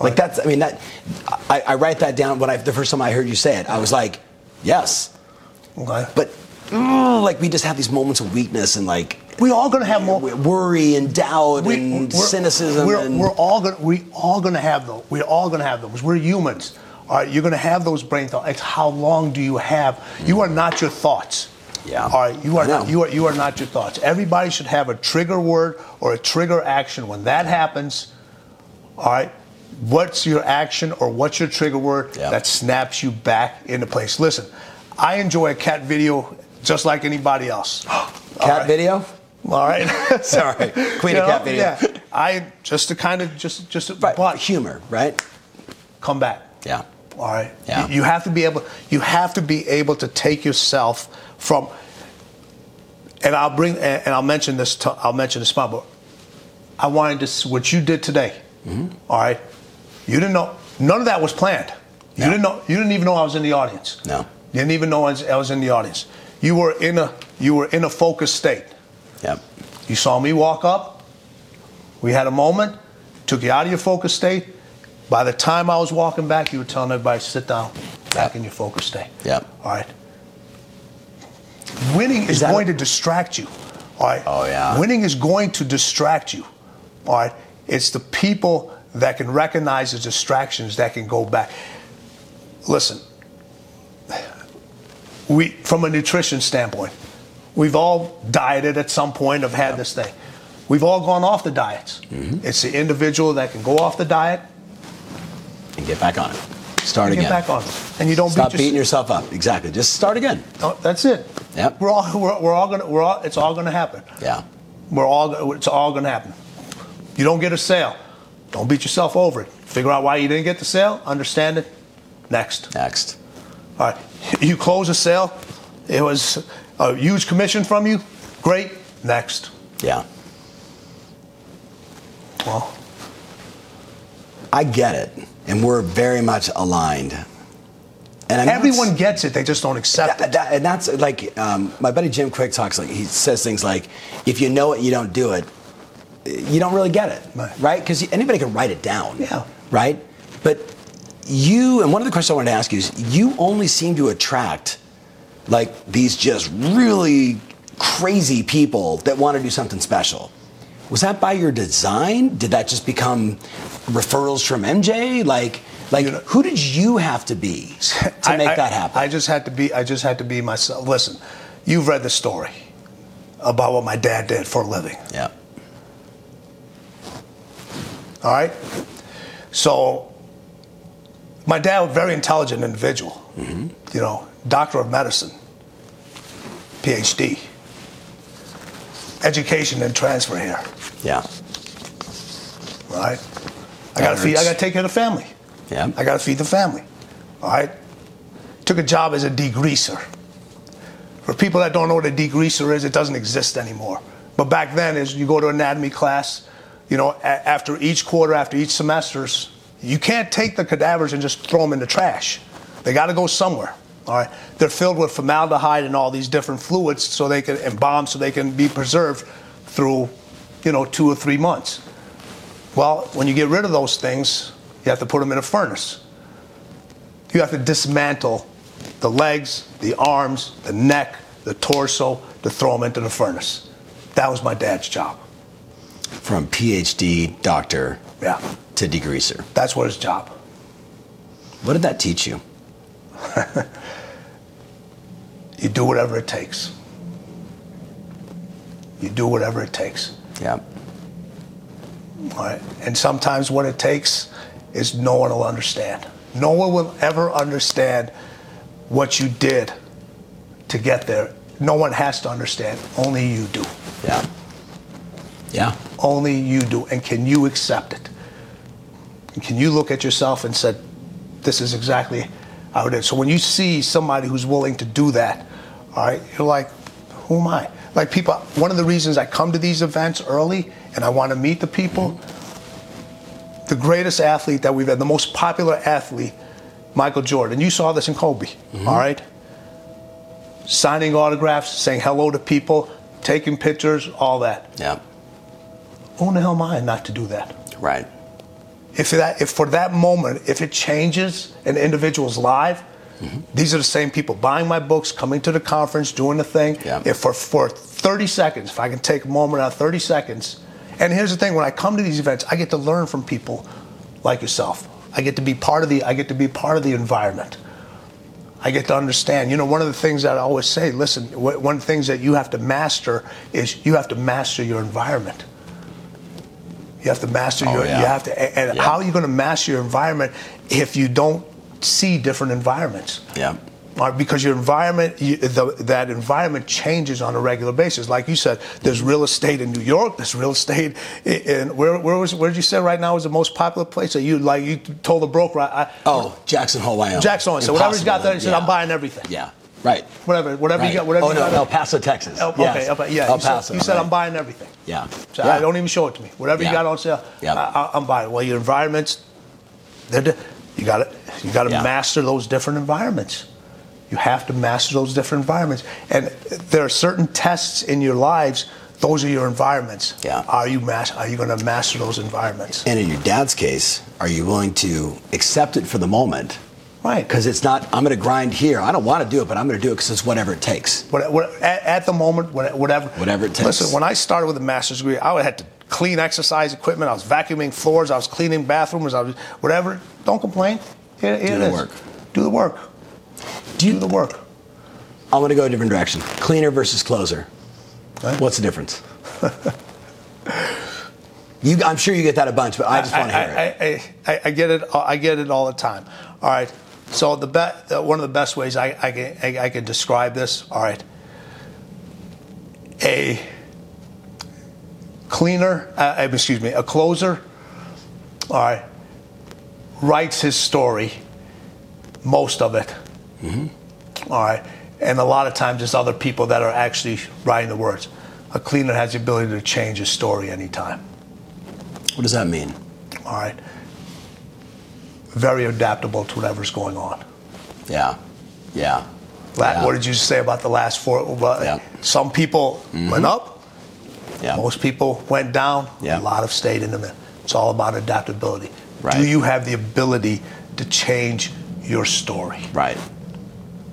Like that's I mean that I, I write that down when I the first time I heard you say it, I was like, yes, Okay? but mm, like we just have these moments of weakness and like we are all gonna have more. worry and doubt we- and we're- cynicism. We're, and, we're all gonna we all gonna have those. We're all gonna have those. We're humans. All right, you're gonna have those brain thoughts. It's how long do you have? You are not your thoughts. Yeah. All right, you are not, you are you are not your thoughts. Everybody should have a trigger word or a trigger action. When that happens, all right, what's your action or what's your trigger word Yeah. that snaps you back into place? Listen, I enjoy a cat video just like anybody else. Cat right? video. All right. Sorry, queen of You cat know, video. Yeah. I just to kind of just just Right, but humor, right? come back. Yeah. All right. Yeah. You, you have to be able. You have to be able to take yourself from. And I'll bring and I'll mention this. To, I'll mention this spot, but I wanted to what you did today. Mm-hmm. all right. You didn't know. None of that was planned. You No. didn't know. You didn't even know I was in the audience. No. You didn't even know I was, I was in the audience. You were in a. You were in a focused state. Yep. You saw me walk up. We had a moment, took you out of your focus state. By the time I was walking back, you were telling everybody, sit down, back in your focus state. Yep. All right. Winning is, that going a- to distract you. All right. Oh, yeah. Winning is going to distract you. All right. It's the people that can recognize the distractions that can go back. Listen, we from a nutrition standpoint, we've all dieted at some point, have had this thing. We've all gone off the diets. Mm-hmm. It's the individual that can go off the diet And get back on it. Start and again. get back on it. And you don't Stop beat beating yourself. up. Exactly. Just start again. No, that's it. Yep. We're all we're, we're all gonna we're all it's all gonna happen. Yeah. We're all it's all gonna happen. You don't get a sale. Don't beat yourself over it. Figure out why you didn't get the sale. Understand it. Next. Next. All right. You close a sale. It was a huge commission from you. Great. Next. Yeah. Well, I get it, and we're very much aligned. And I'm everyone s- gets it. They just don't accept that, it. that- and that's like um, my buddy Jim Kwik talks like he says things like, "If you know it, you don't do it. You don't really get it, Right. right? Because anybody can write it down, Yeah. right? But you and one of the questions I wanted to ask you is, you only seem to attract like these just really crazy people that want to do something special. Was that by your design? Did that just become referrals from MJ? Like, like You know- who did you have to be to I- make I- that happen? I just had to be. I just had to be myself. Listen, you've read the story about what my dad did for a living. yeah. All right. So, my dad was a very intelligent individual. Mm-hmm. You know, doctor of medicine, PhD, education and transfer here. Yeah. All right. I got to feed. I got to take care of the family. Yeah. I got to feed the family. All right. Took a job as a degreaser. For people that don't know what a degreaser is, it doesn't exist anymore. But back then, is you go to anatomy class, you know, a- after each quarter, after each semesters, you can't take the cadavers and just throw them in the trash. They got to go somewhere. All right. They're filled with formaldehyde and all these different fluids, so they can and bombs, so they can be preserved through, you know, two or three months. Well, when you get rid of those things, you have to put them in a furnace. You have to dismantle the legs, the arms, the neck, the torso to throw them into the furnace. That was my dad's job. From PhD doctor Yeah, to degreaser. that's what his job. What did that teach you? You do whatever it takes. You do whatever it takes. Yeah. All right. And sometimes what it takes is no one will understand. No one will ever understand what you did to get there. No one has to understand. Only you do. Yeah. Yeah. Only you do. And can you accept it? And Can you look at yourself and said, this is exactly it is. So when you see somebody who's willing to do that, all right, you're like, who am I? like people. One of the reasons I come to these events early and I want to meet the people. The greatest athlete that we've had, the most popular athlete, Michael Jordan. You saw this in Kobe. Mm-hmm. all right, signing autographs, saying hello to people, taking pictures, all that. Yeah. Who in the hell am I not to do that? Right. If that if for that moment if it changes an individual's life mm-hmm. these are the same people buying my books coming to the conference doing the thing Yeah. if for, for 30 seconds if i can take a moment out 30 seconds and here's the thing when i come to these events i get to learn from people like yourself i get to be part of the i get to be part of the environment I get to understand. You know, one of the things that I always say, listen, one of the things that you have to master is you have to master your environment. You have to master Oh, your. yeah. You have to. And Yeah. how are you going to master your environment if you don't see different environments? Yeah. Or because your environment, you, the, that environment changes on a regular basis. Like you said, there's real estate in New York. There's real estate in, in where, where was where did you say right now is the most popular place that you like? You told the broker. I, I, Oh, Jackson Hole, Wyoming. Jackson. Hole. So whatever he's got there, he said, Yeah. "I'm buying everything." Yeah. Right. Whatever, whatever Right. you got, whatever oh you no, got. El Paso, Texas. El- Yes. Okay, okay, yeah. El you said- Paso. you said, right. I'm buying everything. Yeah. So yeah. I don't even show it to me. Whatever Yeah. you got on sale, Yeah. I, I'm buying. Well, your environments, they're di- you got to you got to Yeah. master those different environments. You have to master those different environments, and there are certain tests in your lives. Those are your environments. Yeah. Are you mas- Are you going to master those environments? And in your dad's case, are you willing to accept it for the moment? Right. Because it's not, I'm going to grind here. I don't want to do it, but I'm going to do it because it's whatever it takes. What, what, at, at the moment, whatever. Whatever it takes. Listen, when I started with a master's degree, I would have to clean exercise equipment. I was vacuuming floors. I was cleaning bathrooms. I was whatever. Don't complain. Here, here Do the is. work. Do the work. Do, the work. I'm going to go a different direction. Cleaner versus closer. Right. What's the difference? you, I'm sure you get that a bunch, but I just want to hear it. I, I, I, I get it. I get it all the time. All right. So the be- one of the best ways I, I, can, I, I can describe this. All right. A cleaner, uh, uh, excuse me, a closer. All right. Writes his story, most of it. All right. And a lot of times there's other people that are actually writing the words. A cleaner has the ability to change his story anytime. What does that mean? All right. Very adaptable to whatever's going on. Yeah. Yeah. La- Yeah. What did you say about the last four? Well, Yeah. Some people mm-hmm. went up, Yeah. most people went down, Yeah. a lot have stayed in the middle. It's all about adaptability. Right. Do you have the ability to change your story? Right.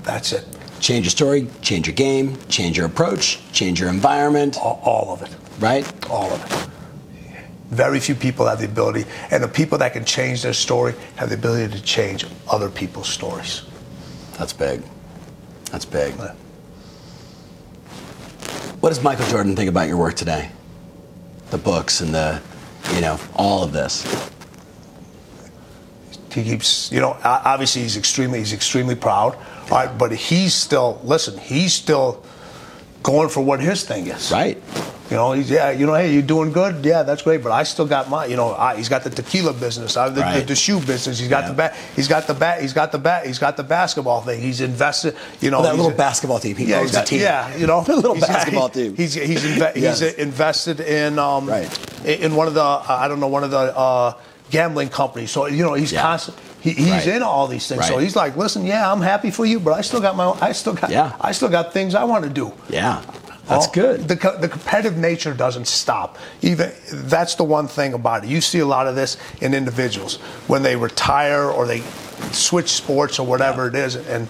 That's it. Change your story, change your game, change your approach, change your environment, All, all of it. right? All of it. Very few people have the ability, and the people that can change their story have the ability to change other people's stories. That's big. That's big. Yeah. What does Michael Jordan think about your work today? The books and the, you know, all of this. he keeps you know obviously he's extremely he's extremely proud all right but he's still listen he's still going for what his thing is Right. You know he's yeah you know hey you're doing good yeah that's great but i still got my you know I, he's got the tequila business I, the, the, Right. the shoe business he's got Yeah. the bat he's got the bat he's got the bat he's got the basketball thing he's invested you know Oh, that little a- basketball team. He yeah, owns got- team. yeah, you know, A little He's- basketball he- team. He's he's inve- Yes. he's invested in um, Right. in one of the uh, I don't know one of the uh, gambling companies. So you know he's Yeah. constant. He, he's Right. in all these things. Right. So he's like, listen, yeah, I'm happy for you, but I still got my, I still got, Yeah. I still got things I want to do. Yeah. That's Oh, good. The, the competitive nature doesn't stop. Even that's the one thing about it. You see a lot of this in individuals when they retire or they switch sports or whatever it is, and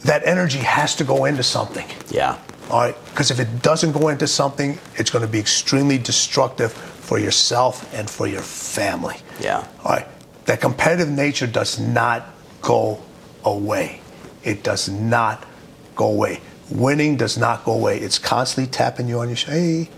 that energy has to go into something. Yeah. All right, because if it doesn't go into something, it's going to be extremely destructive for yourself and for your family. Yeah. All right, that competitive nature does not go away. It does not go away. Winning does not go away. It's constantly tapping you on your shoulder. Hey,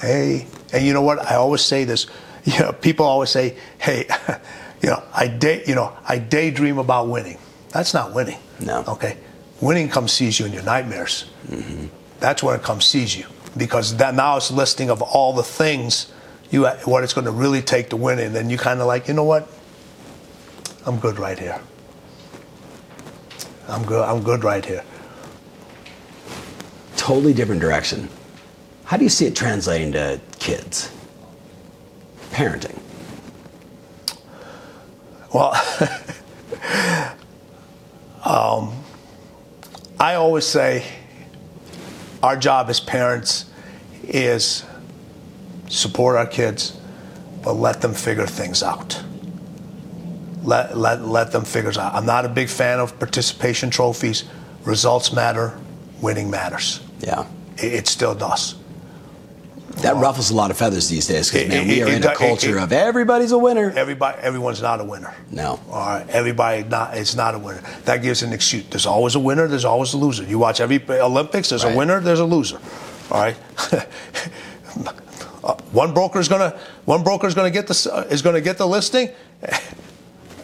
hey, and you know what? I always say this. You know, people always say, "Hey, you know, I day, you know, I daydream about winning." That's not winning. No. Okay, winning comes sees you in your nightmares. Mm-hmm. That's when it comes sees you because that now it's listing of all the things you what it's going to really take to win, and then you kind of like, you know what? I'm good right here. I'm good. I'm good right here. Totally different direction. How do you see it translating to kids? Parenting. Well, um, I always say our job as parents is support our kids, but let them figure things out. Let, let, let them figure it out. I'm not a big fan of participation trophies. Results matter, winning matters. Yeah. It, it still does. That ruffles a lot of feathers these days because, man, it- we are in a culture of everybody's a winner. Everybody, everyone's not a winner. No. All right, everybody not it's not a winner. That gives an excuse. There's always a winner. There's always a loser. You watch every Olympics. There's Right. a winner. There's a loser. All right. Uh, one is gonna one broker's gonna get the uh, is gonna get the listing, and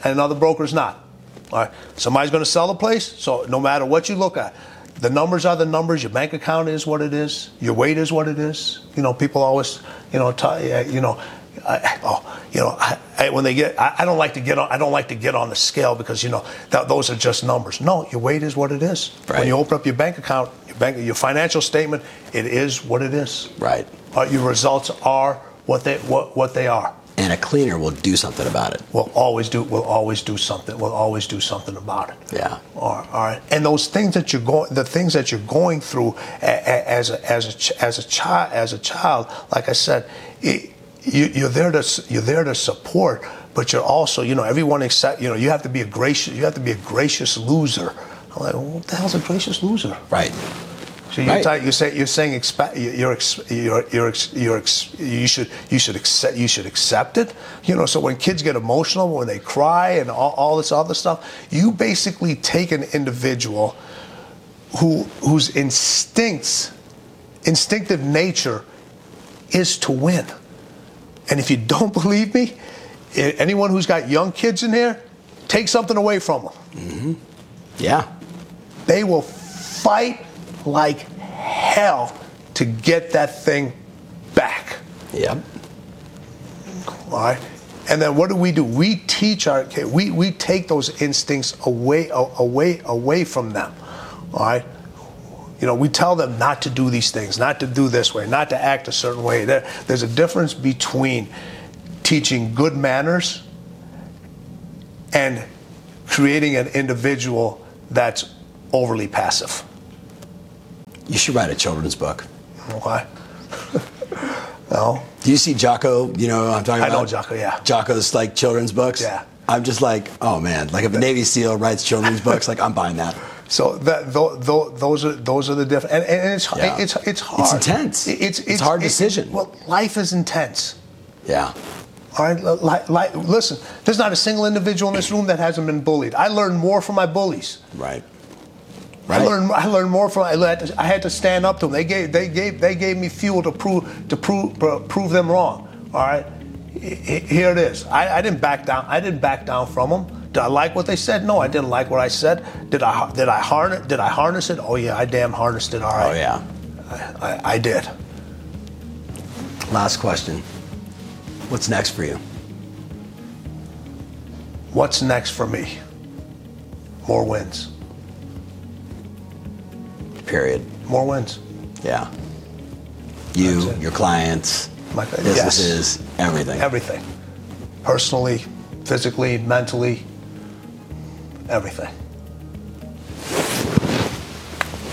another broker's not. All right. Somebody's gonna sell the place. So no matter what you look at, the numbers are the numbers. Your bank account is what it is. Your weight is what it is. You know, people always, you know, t- you know, I, oh, you know, I, I, when they get, I, don't like to get on. I don't like to get on the scale because you know that those are just numbers. No, your weight is what it is. Right. When you open up your bank account, your bank, your financial statement, it is what it is. Right. Uh, your results are what they what, what they are. And a cleaner will do something about it. We'll always do. We'll always do something. We'll always do something about it. Yeah. All right. All right. And those things that you're going, the things that you're going through as a, as a as a child, as a child, like I said, it, you, you're there to you're there to support, but you're also, you know, everyone accept. You know, you have to be a gracious. You have to be a gracious loser. I'm like, well, what the hell's a gracious loser? Right. So you're, Right. you're saying you're saying you're, ex- you're, you're, ex- you're ex- you should you should accept you should accept it. You know, so when kids get emotional, when they cry, and all, all this other stuff, you basically take an individual who whose instincts, instinctive nature, is to win. And if you don't believe me, anyone who's got young kids in here, take something away from them mm-hmm. Yeah. they will fight like hell to get that thing back. Yep. All right. And then what do we do? We teach our kids. We, we take those instincts away away away from them. All right. You know, we tell them not to do these things, not to do this way, not to act a certain way. There, there's a difference between teaching good manners and creating an individual that's overly passive. You should write a children's book. Why? no. Do you see Jocko? You know what I'm talking about I know? Jocko, yeah. Jocko's like children's books. Yeah. I'm just like, oh man, like if a Navy SEAL writes children's books, like I'm buying that. So that tho- tho- those are those are the different, and, and it's Yeah. it's it's hard. It's intense. It- It's It's a hard decision. well, life is intense. Yeah. All right, li- li- listen. There's not a single individual in this room that hasn't been bullied. I learned more from my bullies. Right. I learned I learned more from. I had, to, I had to stand up to them. They gave they gave they gave me fuel to prove to prove pro- prove them wrong. All right, here it is. I, I didn't back down. I didn't back down from them. Did I like what they said? No, I didn't like what I said. Did I did I harness did I harness it? Oh yeah, I damn harnessed it. All right. Oh yeah. I, I, I did. Last question. What's next for you? What's next for me? More wins. Period. More wins. Yeah. You, your clients, My- yes. businesses, everything. Everything. Personally, physically, mentally, everything.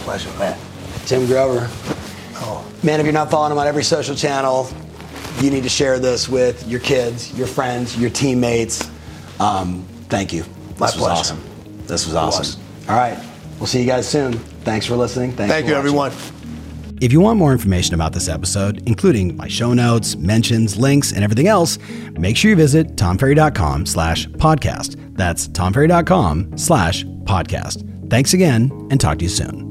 Pleasure, man. Tim Grover. Oh, Man, if you're not following him on every social channel, you need to share this with your kids, your friends, your teammates. Um, thank you. This My was pleasure. awesome. This was awesome. was. All right. We'll see you guys soon. Thanks for listening. Thanks thank for you, watching. everyone. If you want more information about this episode, including my show notes, mentions, links, and everything else, make sure you visit tomferry.com slash podcast. That's tomferry.com slash podcast. Thanks again, and talk to you soon.